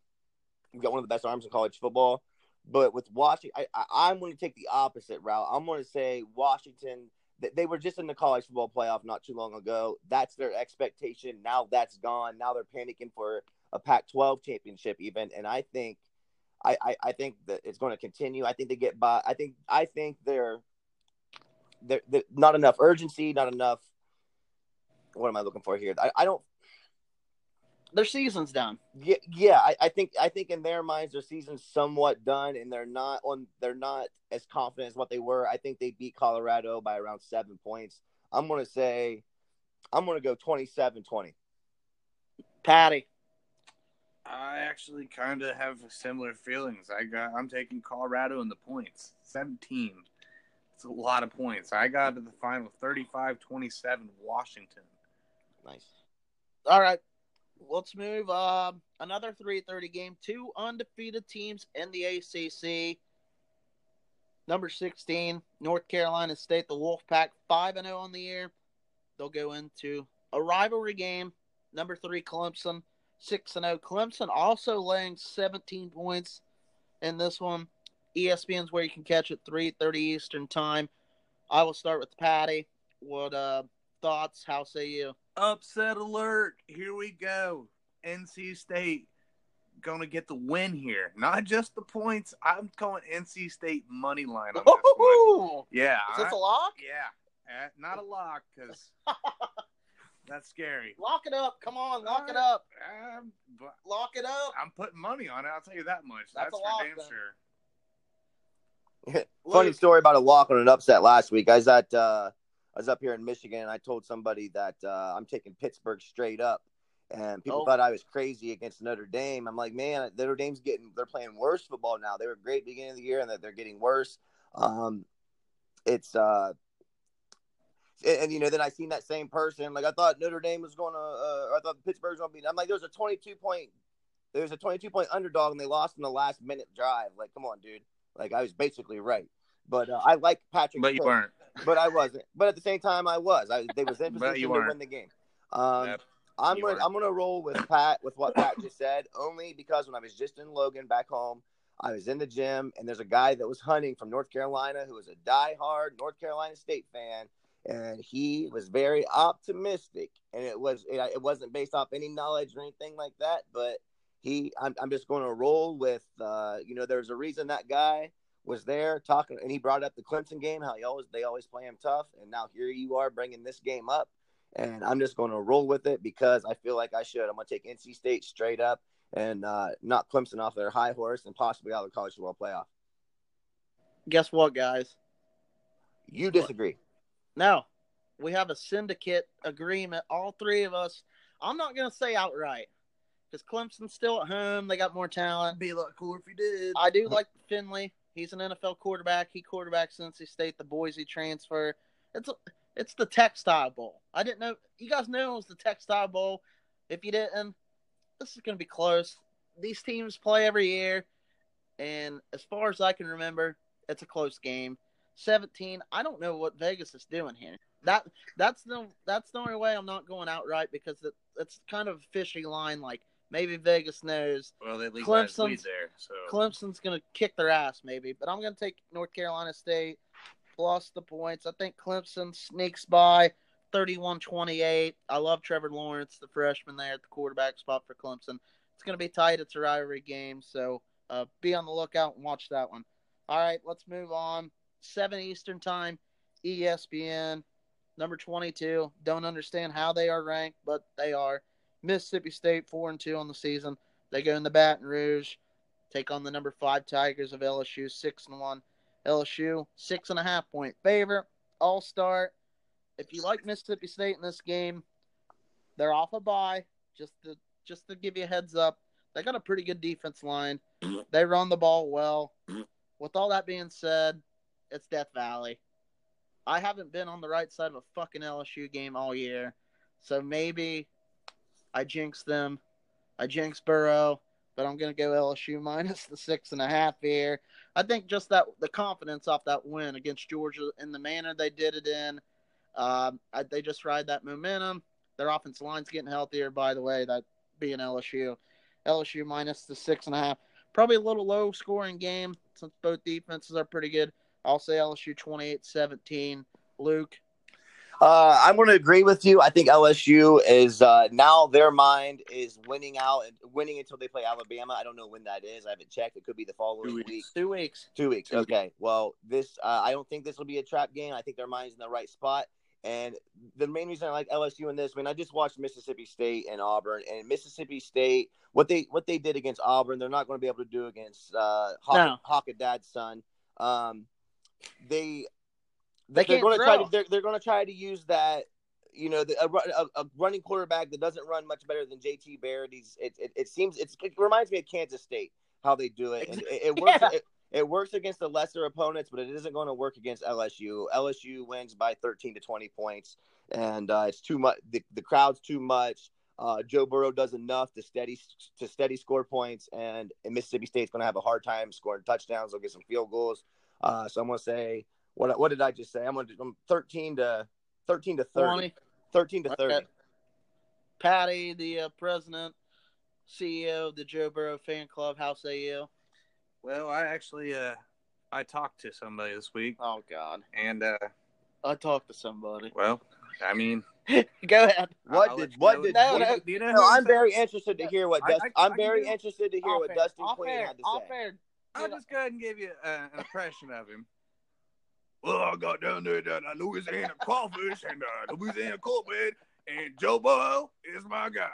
S3: he's got one of the best arms in college football. But with Washington, I, I'm going to take the opposite route. I'm going to say Washington. They were just in the college football playoff not too long ago. That's their expectation. Now that's gone. Now they're panicking for a Pac-12 championship, even. And I think, I, I, I think that it's going to continue. I think they get by. I think, I think they're, they're, they're not enough urgency, not enough. What am I looking for here? I, I don't
S1: their season's done.
S3: Yeah, yeah. I, I, think I think in their minds their season's somewhat done, and they're not on. They're not as confident as what they were. I think they beat Colorado by around seven points. I'm gonna say, I'm gonna go 27-20.
S1: Paddy.
S2: I actually kind of have similar feelings. I got. I'm taking Colorado in the points. 17. It's a lot of points. I got to the final 35-27 Washington.
S3: Nice.
S1: All right let's move. Um, another 3:30 game. Two undefeated teams in the ACC. Number 16, North Carolina State, the Wolfpack, 5 and 0 on the year. They'll go into a rivalry game. Number three, Clemson, 6 and 0. Clemson also laying 17 points in this one. ESPN's where you can catch it 3:30 Eastern time. I will start with Paddy. What uh, thoughts? How say you?
S2: Upset alert. Here we go. NC State going to get the win here. Not just the points. I'm calling NC State money line on this one. Yeah.
S1: Is this I, a lock?
S2: Yeah. Uh, not a lock because [laughs] that's scary.
S1: Lock it up. Come on. Lock uh, it up.
S2: Um,
S1: lock it up.
S2: I'm putting money on it. I'll tell you that much. That's, that's for lock, damn then.
S3: sure. [laughs] Funny story about a lock on an upset last week. I was at uh, I was up here in Michigan and I told somebody that uh, I'm taking Pittsburgh straight up. And people oh. thought I was crazy against Notre Dame. I'm like, man, Notre Dame's getting, they're playing worse football now. They were great beginning of the year and that they're getting worse. Um, it's, uh, and, and, you know, then I seen that same person. Like I thought Notre Dame was going to, uh, I thought Pittsburgh's going to be. I'm like, there's a 22 point, there's a 22 point underdog, and they lost in the last minute drive. Like, come on, dude. Like I was basically right. But uh, I like Patrick.
S2: But you weren't.
S3: But I wasn't. But at the same time, I was. I they was in [laughs] position to win the game. Um, yep. I'm gonna I'm gonna roll with Pat with what Pat just said only because when I was just in Logan back home, I was in the gym and there's a guy that was hunting from North Carolina who was a die-hard North Carolina State fan, and he was very optimistic. And it was it, it wasn't based off any knowledge or anything like that, but he I'm, I'm just going to roll with uh, you know there's a reason that guy was there talking and he brought up the Clemson game how he always they always play him tough and now here you are bringing this game up and I'm just going to roll with it because I feel like I should. I'm going to take NC State straight up and uh, knock Clemson off their high horse and possibly out of the college football playoff.
S1: Guess what, guys?
S3: You disagree.
S1: No, we have a syndicate agreement. All three of us. I'm not going to say outright because Clemson's still at home. They got more talent.
S2: Be a lot cooler if you did.
S1: I do like Finley. He's an NFL quarterback. He quarterbacks NC State, the Boise transfer. It's a, it's the Textile Bowl. I didn't know. You guys knew it was the Textile Bowl. If you didn't, this is going to be close. These teams play every year, and as far as I can remember, it's a close game. 17. I don't know what Vegas is doing here. That that's the that's the only way I'm not going outright because it, it's kind of a fishy line. Like maybe Vegas knows
S2: Well, they leave
S1: Clemson's-
S2: there, so
S1: Clemson's going to kick their ass, maybe. But I'm going to take North Carolina State plus the points. I think Clemson sneaks by 31 28. I love Trevor Lawrence, the freshman there at the quarterback spot for Clemson. It's going to be tight. It's a rivalry game. So uh, be on the lookout and watch that one. All right, let's move on. 7 Eastern Time, ESPN, number 22. Don't understand how they are ranked, but they are. Mississippi State, 4 and 2 on the season. They go in the Baton Rouge take on the number five Tigers of LSU, six and one. LSU six and a half point favorite. All start. If you like Mississippi State in this game, they're off a bye. Just to just to give you a heads up, they got a pretty good defense line. They run the ball well. With all that being said, it's Death Valley. I haven't been on the right side of a fucking LSU game all year, so maybe I jinx them. I jinx Burrow but I'm to go LSU [laughs] minus the six and a half here. I think just that the confidence off that win against Georgia in the manner they did it in, um, I, they just ride that momentum. Their offensive line's getting healthier, by the way, that being LSU. LSU minus the six and a half. Probably a little low scoring game since both defenses are pretty good. I'll say LSU 28 17. Luke,
S3: Uh, I'm going to agree with you. I think LSU is uh, now their mind is winning out, and winning until they play Alabama. I don't know when that is. I haven't checked. It could be the following
S2: Two
S3: week.
S2: weeks.
S1: two weeks.
S3: Two weeks.
S2: Two weeks.
S3: Okay. Well, this uh, I don't think this will be a trap game. I think their mind's in the right spot. And the main reason I like LSU in this, I mean, I just watched Mississippi State and Auburn, and Mississippi State, what they what they did against Auburn, they're not going to be able to do against uh, Hawk,
S1: No.
S3: Hawkadad's son. Um, they
S1: They
S3: they're going to try to they're, they're going to try to use that you know the, a, a, a running quarterback that doesn't run much better than JT Barrett. He's it, it, it seems it's, it reminds me of Kansas State how they do it. And it, it works.
S1: Yeah.
S3: It, it works against the lesser opponents, but it isn't going to work against LSU. LSU wins by 13 to 20 points, and uh, it's too much. The, the crowd's too much. Uh, Joe Burrow does enough to steady to steady score points, and, and Mississippi State's going to have a hard time scoring touchdowns. They'll get some field goals. Uh, so I'm going to say what what did I just say? I'm going to I'm 13 to 13 to 30.
S1: 20.
S3: 13 to 30.
S1: Okay. Paddy, the uh, president, CEO of the Joe Burrow fan club, how say you?
S2: well, I actually uh, I talked to somebody this week,
S1: Oh God,
S2: and uh,
S1: I talked to somebody.
S2: well, I mean, [laughs]
S1: Go ahead.
S3: What
S2: I'll
S3: did what
S2: know-
S3: did
S1: No,
S3: what
S1: no.
S3: did-
S2: you know
S3: no, I'm
S2: said-
S3: very interested to hear what
S2: I-
S3: Dustin.
S2: I- I
S3: I'm very interested to hear what
S1: air,
S3: Dustin
S1: off
S3: Quinn
S1: air,
S3: had to
S1: off
S3: say.
S1: air.
S2: I'll just go ahead and give you uh, an impression of him. Well, I got down there to uh, Louisiana Crawfish and uh, Louisiana Cold-Bed, and Joe Burrow is my guy.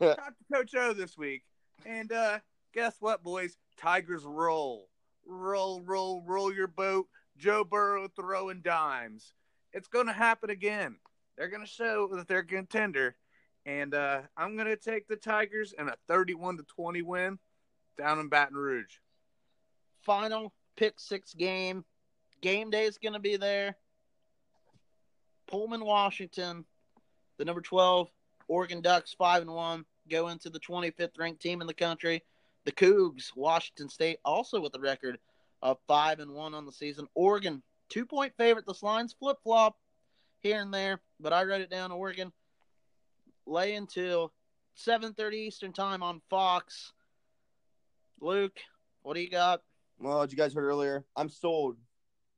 S2: [laughs] Talked to Coach O this week, and uh, guess what, boys? Tigers roll, roll, roll, roll your boat. Joe Burrow throwing dimes. It's going to happen again. They're going to show that they're a contender, and uh, I'm going to take the Tigers in a 31 to 20 win down in Baton Rouge.
S1: Final pick six game. Game day is going to be there. Pullman, Washington, the number twelve Oregon Ducks, five and one, go into the twenty fifth ranked team in the country. The Cougs, Washington State, also with a record of five and one on the season. Oregon, two point favorite. This line's flip flop here and there, but I wrote it down. Oregon lay until seven thirty Eastern time on Fox. Luke, what do you got?
S3: Well, as you guys heard earlier, I'm sold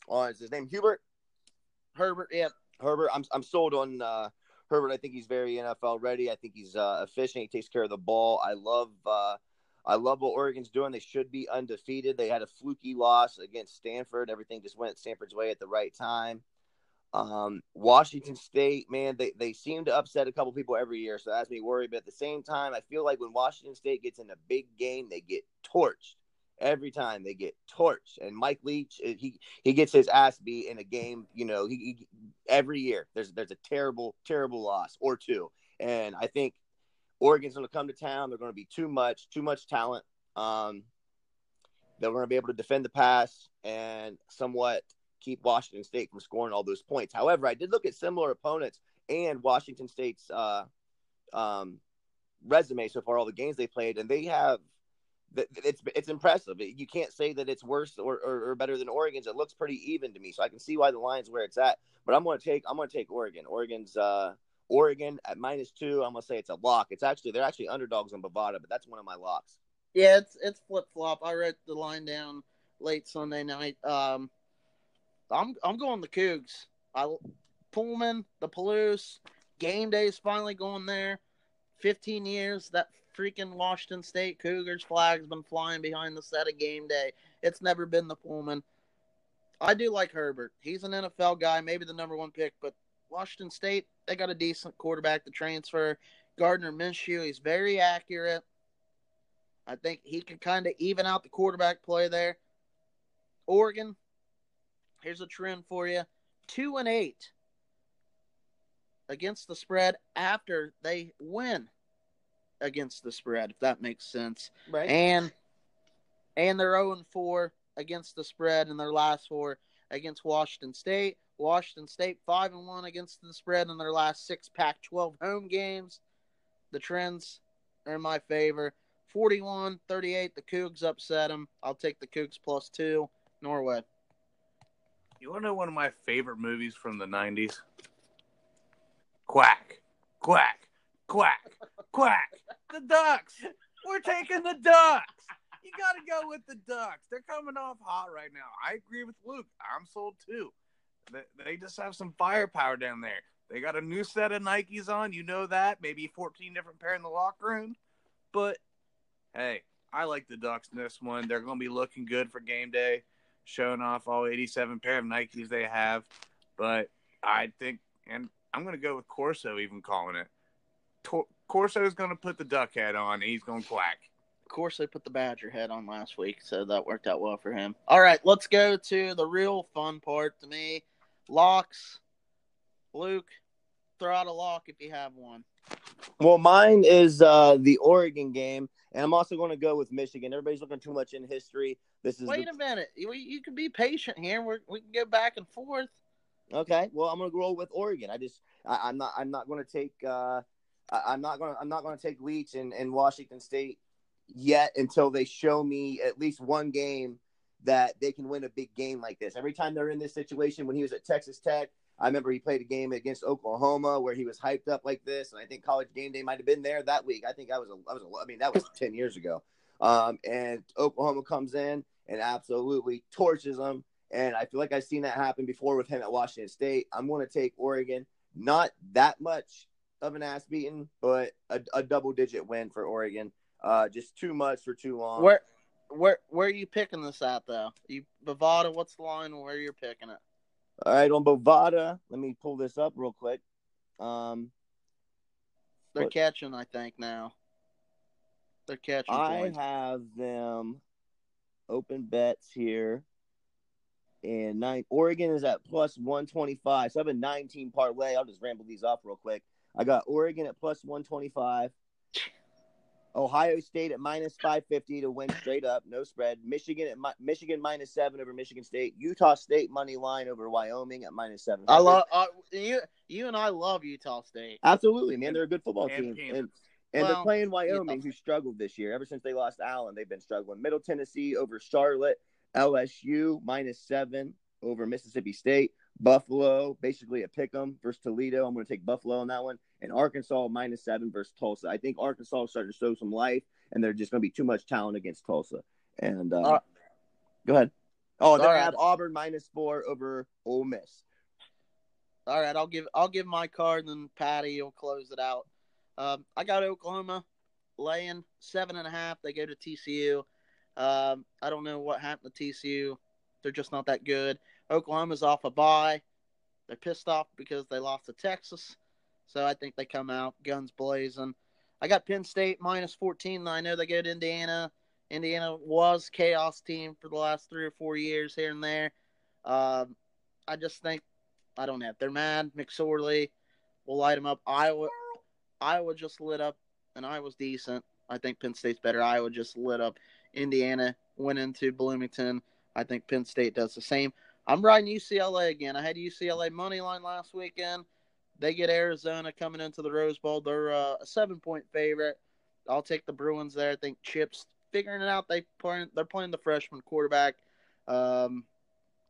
S3: on is his name Hubert.
S1: Herbert, yeah,
S3: Herbert, I'm I'm sold on uh, Herbert. I think he's very NFL ready. I think he's uh, efficient. He takes care of the ball. I love uh, I love what Oregon's doing. They should be undefeated. They had a fluky loss against Stanford. Everything just went Stanford's way at the right time. Um, Washington State, man, they, they seem to upset a couple people every year, so that has me worried. But at the same time, I feel like when Washington State gets in a big game, they get torched every time. They get torched, and Mike Leach, uh, he he gets his ass beat in a game. You know, he, he every year there's there's a terrible terrible loss or two, and I think Oregon's going to come to town. They're going to be too much, too much talent. Um, they're going to be able to defend the pass and somewhat keep Washington State from scoring all those points. However, I did look at similar opponents and Washington State's uh, um, resume so far, all the games they played, and they have it's it's impressive. You can't say that it's worse or, or, or, better than Oregon's. It looks pretty even to me, so I can see why the line's where it's at. But I'm going to take I'm going to take Oregon. Oregon's uh, Oregon at minus two. I'm going to say it's a lock. It's actually they're actually underdogs on Bovada, but that's one of my locks.
S1: Yeah, it's it's flip flop. I wrote the line down late Sunday night. Um, I'm I'm going the Cougs. I Pullman, the Palouse, game day is finally going there. 15 years that freaking Washington State Cougars flag's been flying behind the set of game day. It's never been the Pullman. I do like Herbert. He's an NFL guy, maybe the number one pick, but Washington State, they got a decent quarterback to transfer. Gardner Minshew, he's very accurate. I think he can kind of even out the quarterback play there. Oregon, Here's a trend for you: two and eight against the spread after they win against the spread, if that makes sense.
S3: Right.
S1: And and they're 0 and 4 against the spread in their last four against Washington State. Washington State 5 and 1 against the spread in their last six Pac 12 home games. The trends are in my favor. 41 38, the Cougs upset them. I'll take the Cougs plus two. Norway.
S2: You want to know one of my favorite movies from the 90s? Quack, quack, quack, quack. The Ducks. We're taking the Ducks. You got to go with the Ducks. They're coming off hot right now. I agree with Luke. I'm sold too. They, just have some firepower down there. They got a new set of Nikes on. You know that. Maybe 14 different pair in the locker room. But hey, I like the Ducks in this one. They're going to be looking good for game day showing off all 87 pair of Nikes they have. But I think, and I'm going to go with Corso even calling it. Corso is going to put the duck head on. he's going to quack.
S1: Of course, they put the badger head on last week, so that worked out well for him. All right, let's go to the real fun part to me. Locks. Luke, throw out a lock if you have one.
S3: Well, mine is uh, the Oregon game, and I'm also going to go with Michigan. Everybody's looking too much in history. This is
S1: wait
S3: the...
S1: a minute. You, you can be patient here. We're, we can go back and forth.
S3: Okay. Well, I'm going to roll with Oregon. I just I, am not I'm not going to take uh, I, am not to I'm not going to take Leach and, and Washington State yet until they show me at least one game that they can win a big game like this. Every time they're in this situation, when he was at Texas Tech, I remember he played a game against Oklahoma where he was hyped up like this, and I think College Game Day might have been there that week. I think I was, a, I was, a, I mean, that was ten years ago. Um, and Oklahoma comes in and absolutely torches them. And I feel like I've seen that happen before with him at Washington State. I'm going to take Oregon. Not that much of an ass beating, but a, a double digit win for Oregon. Uh, just too much for too long.
S1: Where, where, where are you picking this at though? You Bovada, what's the line? Where you're picking it?
S3: All right, on Bovada, let me pull this up real quick. Um,
S1: they're but, catching, I think now. They're catching.
S3: I
S1: points.
S3: have them open bets here. And nine Oregon is at plus one twenty five. So I have a nineteen parlay. I'll just ramble these off real quick. I got Oregon at plus one twenty five. Ohio State at minus 550 to win straight up, no spread. Michigan at mi- Michigan minus seven over Michigan State. Utah State money line over Wyoming at minus seven.
S1: I love uh, you. You and I love Utah State.
S3: Absolutely, man. They're a good football and team, and, and well, they're playing Wyoming, who struggled this year. Ever since they lost Allen, they've been struggling. Middle Tennessee over Charlotte. LSU minus seven over Mississippi State. Buffalo, basically a pick 'em versus Toledo. I'm going to take Buffalo on that one. And Arkansas minus seven versus Tulsa. I think Arkansas is starting to show some life, and they're just going to be too much talent against Tulsa. And uh, uh, go ahead. Oh, they right. have Auburn minus four over Ole Miss.
S1: All right, I'll give I'll give my card, and then Paddy will close it out. Um, I got Oklahoma laying seven and a half. They go to TCU. Um, I don't know what happened to TCU. They're just not that good. Oklahoma's off a bye. They're pissed off because they lost to Texas. So I think they come out guns blazing. I got Penn State minus 14. I know they go to Indiana. Indiana was chaos team for the last three or four years here and there. Um, I just think I don't know. They're mad. McSorley will light them up. Iowa, Iowa just lit up, and Iowa's decent. I think Penn State's better. Iowa just lit up. Indiana went into Bloomington. I think Penn State does the same. I'm riding UCLA again. I had UCLA money line last weekend. They get Arizona coming into the Rose Bowl. They're uh, a seven point favorite. I'll take the Bruins there. I think Chip's figuring it out. They playing, they're playing the freshman quarterback. Um,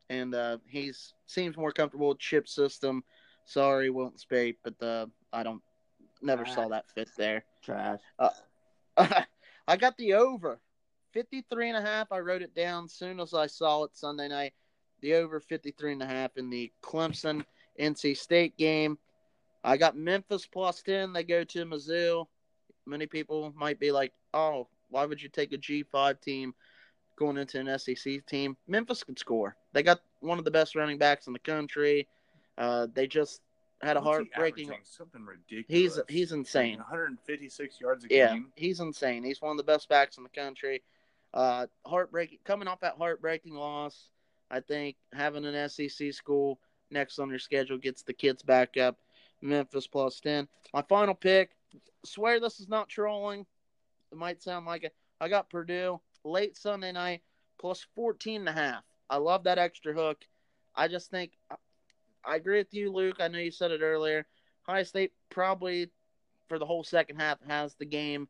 S1: and uh, he's seems more comfortable with chip system. Sorry, Wilton Speight, but uh, I don't never
S3: Trash.
S1: saw that fit there.
S3: Trash. [laughs]
S1: I got the over 53 and a half. I wrote it down soon as I saw it Sunday night. The over 53 and a half in the Clemson NC State game. I got Memphis plus 10. They go to Mizzou. Many people might be like, "Oh, why would you take a G5 team going into an SEC team?" Memphis can score. They got one of the best running backs in the country. Uh, they just had a
S2: What's
S1: heartbreaking.
S2: something ridiculous.
S1: He's he's insane.
S2: 156 yards a
S1: Yeah,
S2: game.
S1: he's insane. He's one of the best backs in the country. Uh, heartbreaking, coming off that heartbreaking loss. I think having an SEC school next on your schedule gets the kids back up. Memphis plus ten. My final pick. Swear this is not trolling. It might sound like it. I got Purdue late Sunday night plus 14 and a half. I love that extra hook. I just think I agree with you, Luke. I know you said it earlier. High State probably for the whole second half has the game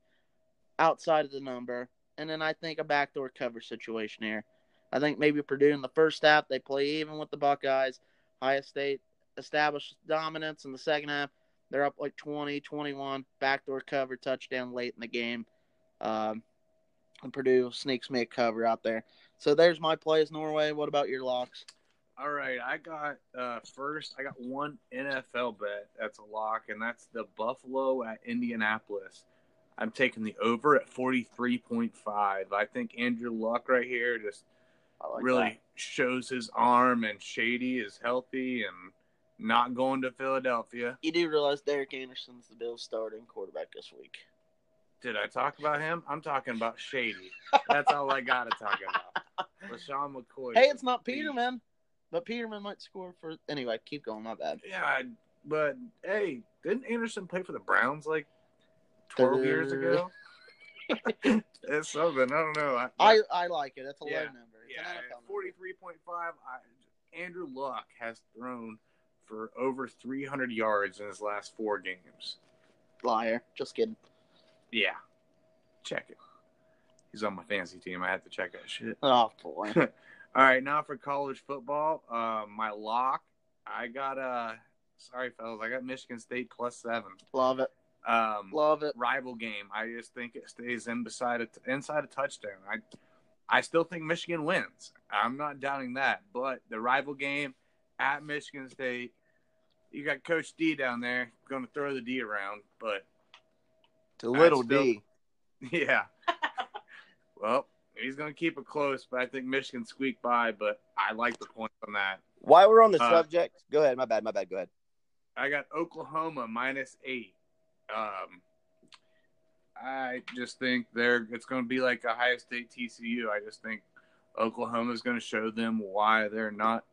S1: outside of the number. And then I think a backdoor cover situation here. I think maybe Purdue in the first half they play even with the Buckeyes. High State established dominance in the second half. They're up like 20, 21, backdoor cover touchdown late in the game. Um, and Purdue sneaks me a cover out there. So there's my plays, Norway. What about your locks?
S2: All right, I got uh, first. I got one NFL bet that's a lock, and that's the Buffalo at Indianapolis. I'm taking the over at 43.5. I think Andrew Luck right here just
S1: like
S2: really
S1: that.
S2: shows his arm, and Shady is healthy and not going to Philadelphia.
S1: You do realize Derek Anderson's the Bills' starting quarterback this week.
S2: Did I talk about him? I'm talking about Shady. [laughs] That's all I got to talk about. LeSean McCoy.
S1: Hey, it's not Peterman, but Peterman might score for. Anyway, keep going. My bad.
S2: Yeah, but hey, didn't Anderson play for the Browns like 12 years ago? [laughs] it's something. I don't know. I,
S1: I, I like it. That's a
S2: Yeah.
S1: low number. It's
S2: yeah, forty three point five. Andrew Luck has thrown for over three hundred yards in his last four games.
S1: Liar. Just kidding.
S2: Yeah, check it. He's on my fantasy team. I have to check that shit.
S1: Oh boy. [laughs]
S2: All right, now for college football, uh, my lock. I got uh sorry fellas, I got Michigan State plus seven.
S1: Love it.
S2: Um,
S1: Love it.
S2: rival game. I just think it stays in beside a, inside a touchdown. I I still think Michigan wins. I'm not doubting that. But the rival game at Michigan State, you got Coach D down there going to throw the D around. But
S3: To little
S2: still-
S3: D. [laughs]
S2: yeah, [laughs] well, he's going to keep it close. But I think Michigan squeaked by. But I like the point on that.
S3: While we're on the
S2: Uh,
S3: subject, go ahead. My bad. My bad. Go ahead.
S2: I got Oklahoma minus eight. Um, I just think they're it's going to be like Ohio State TCU. I just think Oklahoma is going to show them why they're not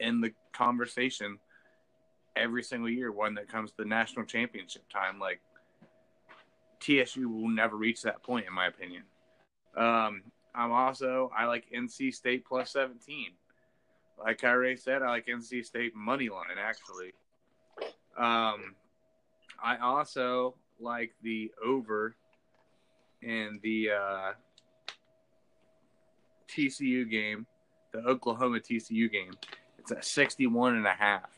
S2: in the conversation every single year one that comes to the national championship time. Like TCU will never reach that point, in my opinion. Um, I'm also I like NC State plus 17. Like I said, I like NC State money line actually. Um, I also like the over in the uh, TCU game, the Oklahoma TCU game. It's at 61 and a half.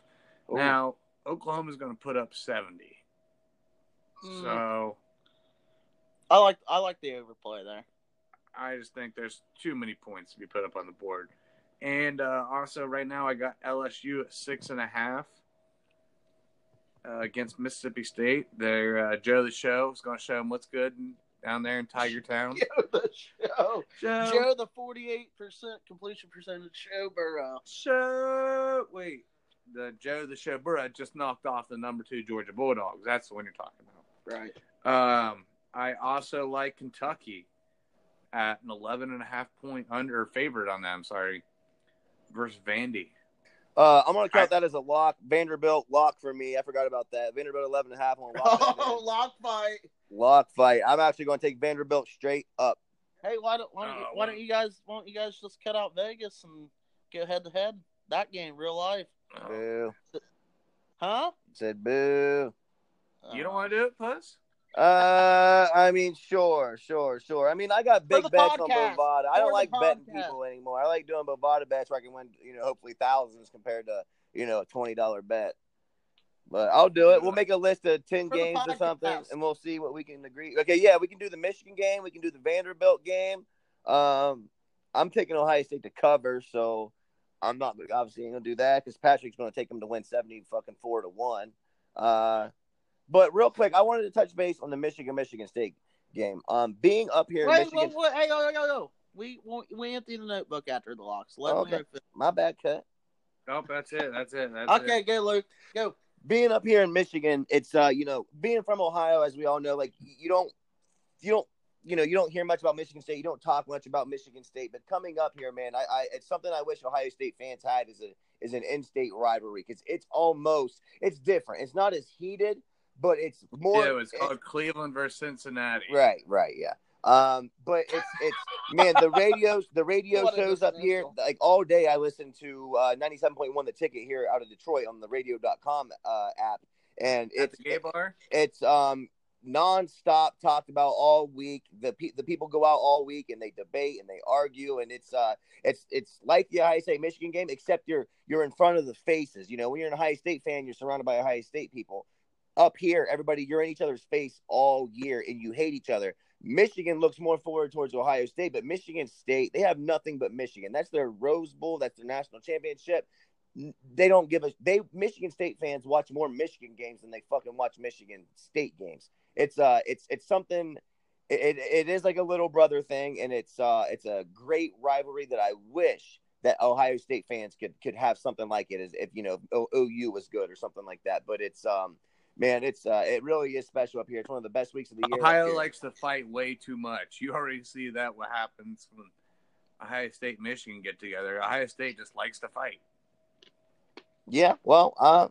S1: Ooh.
S2: Now, Oklahoma's going to put up 70.
S1: Mm.
S2: So
S1: I like I like the overplay there.
S2: I just think there's too many points to be put up on the board. And uh, also, right now, I got LSU at six and a half. uh, against Mississippi State. They're uh, Joe the Show is going to show them what's good down there in Tiger [laughs] Town.
S1: Joe the show.
S2: Joe,
S1: Joe the forty-eight percent completion percentage show Burrow.
S2: Show. Wait, the Joe the Show Burrow just knocked off the number two Georgia Bulldogs. That's the one you're talking about, Right. Um, I also like Kentucky at an 11 and a half point under favorite on that. I'm sorry, versus Vandy.
S3: Uh, I'm gonna count that as a lock. Vanderbilt lock for me. I forgot about that. Vanderbilt 11 and a half. I'm lock
S1: Oh, [laughs] lock fight.
S3: Lock fight. I'm actually gonna take Vanderbilt straight up.
S1: Hey, why don't why don't,
S2: Oh,
S1: you, why don't you guys why don't you guys just cut out Vegas and go head to head? That game, real life,
S2: Oh,
S3: Boo.
S1: huh?
S3: Said boo.
S2: you don't want to do it, Puss?
S3: Uh, I mean, sure, sure, sure. I mean, I got big
S1: the
S3: bets on. Bovada. I don't
S1: the
S3: like betting people anymore. I like doing Bovada bets where I can win, you know, hopefully thousands compared to, you know, a twenty dollar bet. But I'll do it. We'll make a list of ten
S1: For
S3: games or something, and we'll see what we can agree. Okay, yeah, we can do the Michigan game. We can do the Vanderbilt game. Um, I'm taking Ohio State to cover, so I'm not obviously gonna do that because Patrick's gonna take him to win seventy fucking four to one. Uh, but real quick, I wanted to touch base on the Michigan Michigan State game. Um, being up here in Michigan,
S1: wait, wait, hey, yo, yo, yo, yo. We we- we empty the notebook after the locks. Let
S3: Okay.
S1: me
S3: my bad cut.
S2: Nope, that's it. That's it. That's
S1: Okay,
S2: it.
S1: go Luke. Go.
S3: being up here in Michigan, it's uh, you know, being from Ohio, as we all know, like you don't, you don't, you know, you don't hear much about Michigan State. You don't talk much about Michigan State. But coming up here, man, I, I it's something I wish Ohio State fans had is a is an in-state rivalry because it's almost it's different. It's not as heated, but it's more.
S2: yeah, it was called Cleveland versus Cincinnati.
S3: Right, right, yeah. Um, but it's it's man, the radios, the radio shows up here, like all day. I listen to uh, ninety seven point one, the ticket here out of Detroit on the Radio.com uh, app, and
S2: At
S3: it's
S2: the gay bar.
S3: it's um nonstop talked about all week. The pe- the people go out all week and they debate and they argue, and it's uh it's it's like the Ohio State Michigan game, except you're you're in front of the faces. You know, when you're an Ohio State fan, you're surrounded by Ohio State people. Up here, everybody you're in each other's face all year, and you hate each other. Michigan looks more forward towards Ohio State, but Michigan State they have nothing but Michigan. That's their Rose Bowl. That's their national championship. They don't give a they Michigan State fans watch more Michigan games than they fucking watch Michigan State games it's uh it's it's something it, it is like a little brother thing and it's uh it's a great rivalry that i wish that ohio state fans could could have something like it as if you know ou was good or something like that but it's um man it's uh it really is special up here it's one of the best weeks of the year
S2: Ohio likes to fight way too much. You already see that what happens when Ohio State and Michigan get together. Ohio State just likes to fight.
S3: Yeah, well, uh,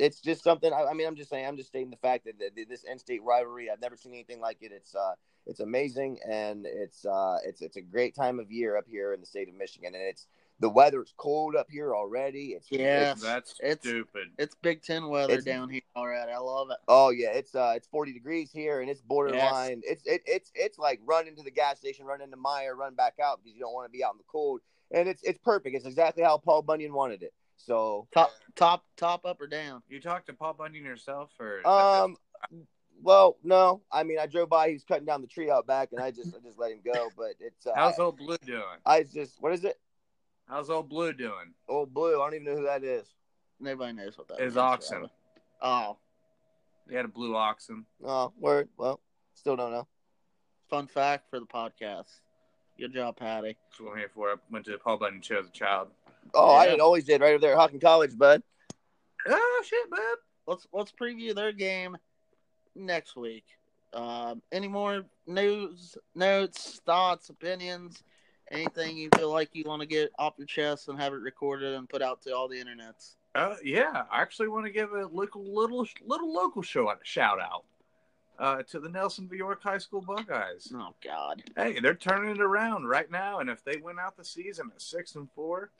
S3: it's just something. I, I mean, I'm just saying. I'm just stating the fact that, that this in-state rivalry. I've never seen anything like it. It's uh, it's amazing, and it's uh, it's it's a great time of year up here in the state of Michigan, and it's the weather's cold up here already. It's
S1: Yeah.
S3: it's-
S2: That's
S1: It's-
S2: stupid.
S1: It's Big Ten weather
S3: It's-
S1: down here already. I love it.
S3: Oh yeah, it's uh it's 40 degrees here and it's borderline. It's it, it's it's like run into the gas station, run into Meijer, run back out because you don't want to be out in the cold. And it's it's perfect. It's exactly how Paul Bunyan wanted it. So
S1: Top top top up or down?
S2: You talked to Paul Bunyan yourself, or is that just-
S3: um well, no. I mean I drove by, he was cutting down the tree out back and I just I just let him go. But it's uh,
S2: how's old Blue doing?
S3: I, I just what is it?
S2: How's old Blue doing?
S3: Old blue. I don't even know who that is.
S1: Nobody knows what that
S2: is.
S1: His
S2: oxen.
S1: really. Oh,
S2: He had a blue oxen.
S3: Oh, word. Well, still don't know.
S1: fun fact for the podcast. Good job, Paddy.
S2: That's what I'm here for. I went to Paul Bunyan show as a child.
S3: Oh, I
S1: Yeah.
S3: did always did right over there at Hocking College, bud.
S2: Oh shit, bud.
S1: Let's let's preview their game next week. Um, any more news, notes, thoughts, opinions, anything you feel like you want to get off your chest and have it recorded and put out to all the internets?
S2: Uh, yeah, I actually want to give a little, little, little local show shout out uh, to the Nelsonville York High School Buckeyes.
S1: Oh God,
S2: Hey, they're turning it around right now, and if they win out the season at six and four,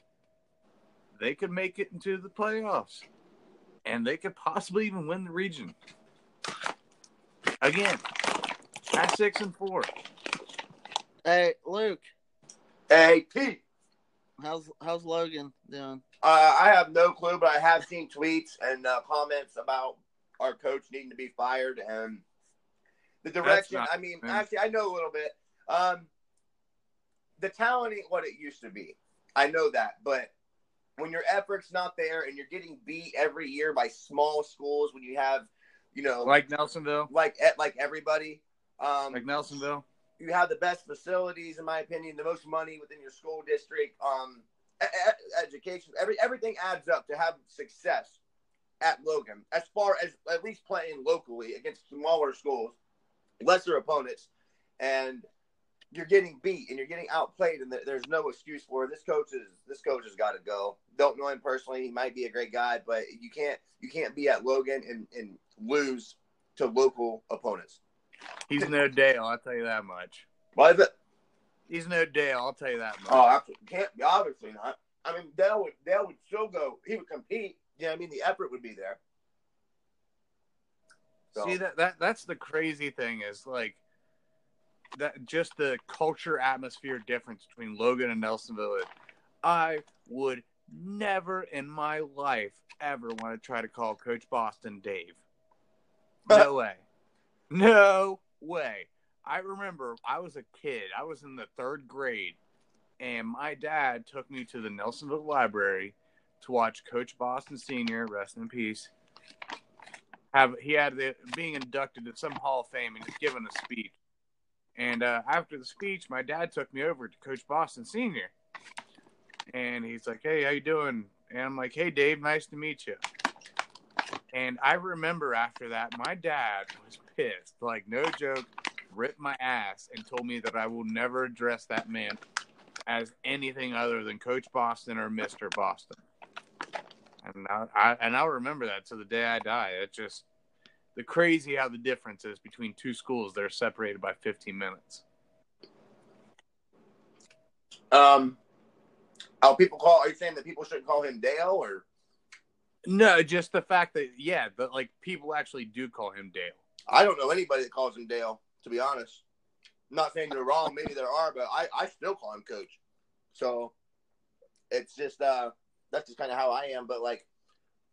S2: they could make it into the playoffs, and they could possibly even win the region again at six and four.
S1: hey Luke,
S3: Hey, Pete.
S1: how's how's Logan doing?
S3: Uh, I have no clue, but I have seen tweets and uh, comments about our coach needing to be fired and the direction.
S2: not-
S3: I mean,
S2: man.
S3: actually, I know a little bit. Um, the talent ain't what it used to be. I know that, but when your effort's not there and you're getting beat every year by small schools when you have, you know,
S2: Like Nelsonville.
S3: like like everybody. Um,
S2: Like Nelsonville.
S3: you have the best facilities, in my opinion, the most money within your school district. Um, e- education, every everything adds up to have success at Logan. As far as at least playing locally against smaller schools, lesser opponents, and you're getting beat and you're getting outplayed, and there's no excuse for it. This coach is this coach has got to go. Don't know him personally; he might be a great guy, but you can't you can't be at Logan and, and lose to local opponents.
S2: He's no Dale, I'll tell you that much.
S3: Why is it?
S2: He's no Dale, I'll tell you that much.
S3: Oh, absolutely. Can't be obviously not. I mean, Dale would Dale would still go. He would compete. You know, I mean, the effort would be there. So,
S2: See that that that's the crazy thing is like that just the culture atmosphere difference between Logan and Nelsonville. is, I would never in my life ever want to try to call Coach Boston Dave. Uh. No way. No way. I remember I was a kid. I was in the third grade, and my dad took me to the Nelsonville Library to watch Coach Boston Senior, rest in peace. Have he had the, being inducted to some Hall of Fame and given a speech. And uh, after the speech, my dad took me over to Coach Boston Senior, and he's like, "Hey, how you doing?" And I'm like, "Hey, Dave, nice to meet you." And I remember after that, my dad was pissed, like no joke, ripped my ass and told me that I will never address that man as anything other than Coach Boston or Mister Boston. And I, I and I'll remember that to the day I die. It just the crazy how the difference is between two schools that are separated by 15 minutes.
S3: um, oh, people call. Are you saying that people shouldn't call him Dale or?
S2: No, just the fact that yeah, but like people actually do call him Dale.
S3: I don't know anybody that calls him Dale. To be honest, I'm not saying you're wrong. Maybe there are, but I I still call him Coach. So it's just uh that's just kind of how I am. But like,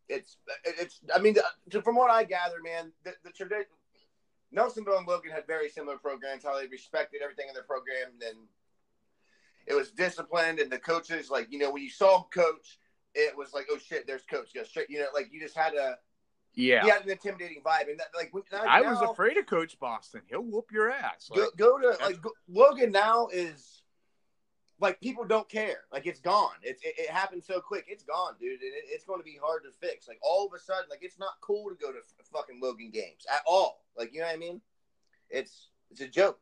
S3: it's it's. I mean, from what I gather, man, the, the tradition. Nelsonville and Logan had very similar programs. How they respected everything in their program, and it was disciplined. And the coaches, like you know, when you saw coach, it was like, oh shit, there's coach. Go straight. You know, like you just had a
S2: Yeah,
S3: he had an intimidating vibe, and that, like now-
S2: I was afraid of Coach Boston. He'll whoop your ass. Like,
S3: go, go to like go, Logan now is like people don't care. Like it's gone. It's it, it happened so quick. It's gone, dude. It, it's going to be hard to fix. Like all of a sudden, like it's not cool to go to f- fucking Logan games at all. Like you know what I mean? It's it's a joke.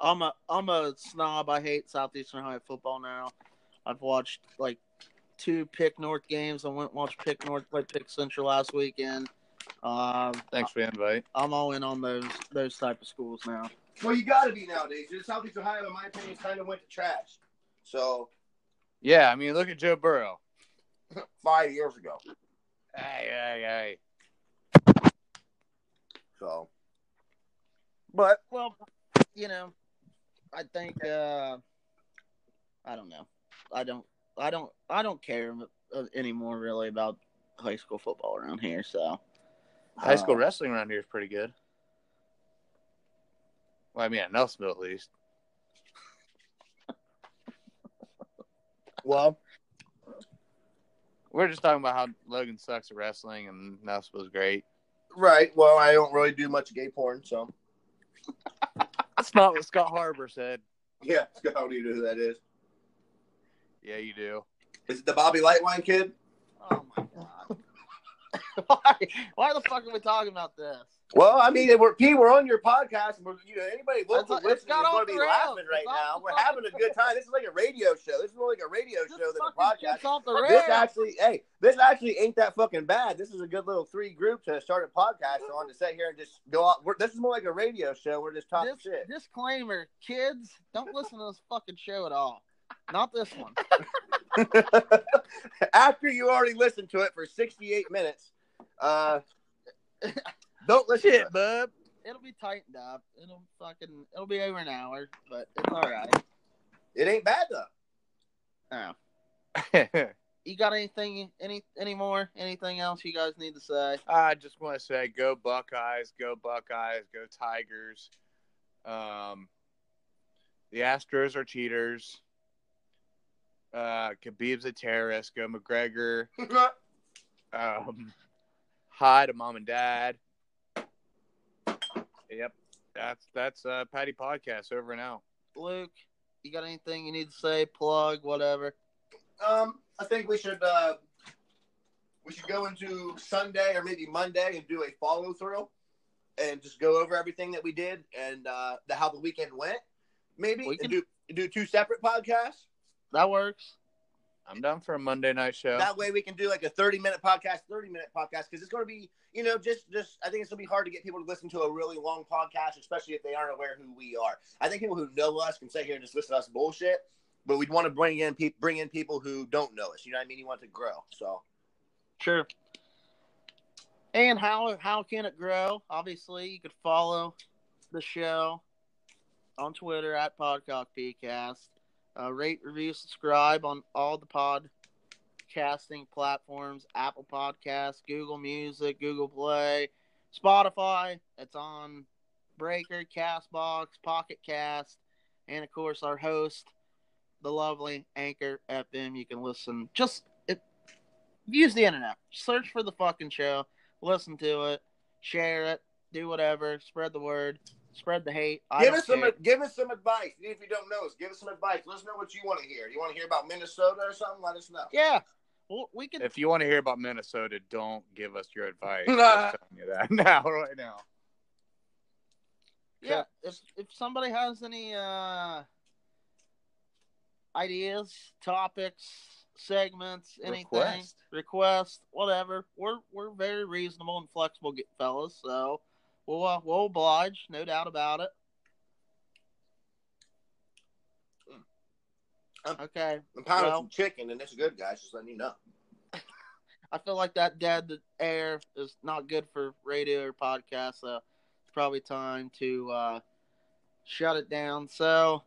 S1: I'm a I'm a snob. I hate Southeastern High football now. I've watched like two Pick North games. I went and watched Pick North play Pick Central last weekend. Um,
S2: Thanks for the invite.
S1: I'm all in on those those type of schools now.
S3: Well, you got to be nowadays. Dude. Southeast Ohio, in my opinion, kind of went to trash. So
S2: Yeah, I mean, look at Joe Burrow. [laughs]
S3: five years ago.
S2: Hey, hey, hey.
S3: So
S1: But well, you know, I think uh, I don't know. I don't. I don't. I don't care uh, anymore really about high school football around here. So
S2: High school
S1: uh,
S2: wrestling around here is pretty good. Well, I mean, at Nelsonville at least.
S3: well,
S2: We're just talking about how Logan sucks at wrestling and Nelsonville's great.
S3: right. Well, I don't really do much gay porn, so
S2: That's not what Scott Harbor said.
S3: yeah. Scott, I don't even know who that is.
S2: Yeah, you do.
S3: Is it the Bobby Lightwine kid?
S1: Oh my god. [laughs] why? Why the fuck are we talking about this?
S3: Well, I mean, we're P, we're on your podcast, and we're you know anybody local
S1: It's-
S3: listening is going to be laughing right
S1: It's
S3: now. We're having a good time. This is like a radio show. This is more like a radio
S1: This
S3: show than a podcast.
S1: off the
S3: This
S1: rails.
S3: actually, hey, this actually ain't that fucking bad. This is a good little three group to start a podcast on to sit here and just go off. We're, this is more like a radio show. We're just talking
S1: Dis-
S3: shit.
S1: disclaimer, kids, don't listen to this fucking show at all. Not this one. [laughs]
S3: After you already listened to it for 68 minutes, uh, don't listen. to
S2: Shit,
S3: it.
S2: bub.
S1: It'll be tightened up. It'll fucking it'll be over an hour, but it's all right.
S3: It ain't bad though.
S1: Oh. [laughs] You got anything any any more? Anything else you guys need to say?
S2: I just want to say, go Buckeyes, go Buckeyes, go Tigers. Um, the Astros are cheaters. Uh, Khabib's a terrorist. Go McGregor. [laughs] Um, hi to mom and dad. Yep, that's that's uh, Paddy Podcast over and out.
S1: Luke, you got anything you need to say? Plug, whatever.
S3: Um, I think we should uh, we should go into Sunday or maybe Monday and do a follow through and just go over everything that we did and uh, the, how the weekend went. Maybe
S1: We
S3: and
S1: can-
S3: do do two separate podcasts.
S1: That works.
S2: I'm down for a Monday night show.
S3: That way we can do like a 30 minute podcast, 30 minute podcast because it's going to be, you know, just just I think it's going to be hard to get people to listen to a really long podcast, especially if they aren't aware who we are. I think people who know us can sit here and just listen to us bullshit, but we'd want to bring in people bring in people who don't know us. You know what I mean? You want to grow. So
S1: Sure. And how how can it grow? Obviously, you could follow the show on Twitter at Podcock Peacast. Uh, rate, review, subscribe on all the podcasting platforms: Apple Podcasts, Google Music, Google Play, Spotify. It's on Breaker, Castbox, Pocket Cast, and of course our host, the lovely Anchor FM. You can listen. Just it, use the internet. Search for the fucking show, listen to it, share it, do whatever, spread the word, spread the hate. I
S3: give
S1: don't
S3: us some give us some advice. Even if you don't know us, give us some advice. Let us know what you want to hear. You want to hear about Minnesota or something? Let us know.
S1: Yeah, well, we can.
S2: If you want to hear about Minnesota, don't give us your advice.
S3: Nah. [laughs]
S2: Just telling you that [laughs] now, right now.
S1: yeah, if if somebody has any uh ideas, topics, segments, anything,
S2: Request.
S1: request, whatever, we're we're very reasonable and flexible get- fellas. So we'll uh, we'll oblige, no doubt about it. Okay,
S3: I'm pounding
S1: Well-
S3: some chicken, and it's good, guys. Just letting you know. [laughs]
S1: I feel like that dead air is not good for radio or podcast, so it's probably time to uh, shut it down. So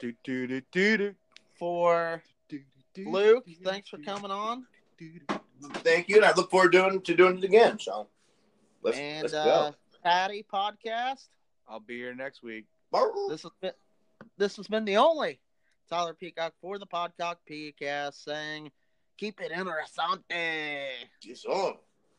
S2: Do, do, do, do, do,
S1: for
S2: do, do,
S1: Luke,
S2: do,
S1: thanks for coming on,
S2: do, do.
S3: Thank you, and I look forward to doing to doing it again. So let's,
S1: and
S3: let's
S1: uh, Paddy podcast.
S2: I'll be here next week.
S1: This has been this has been the only Tyler Peacock for the Podcock Podcast saying, "Keep it interessante."
S3: Yes, on.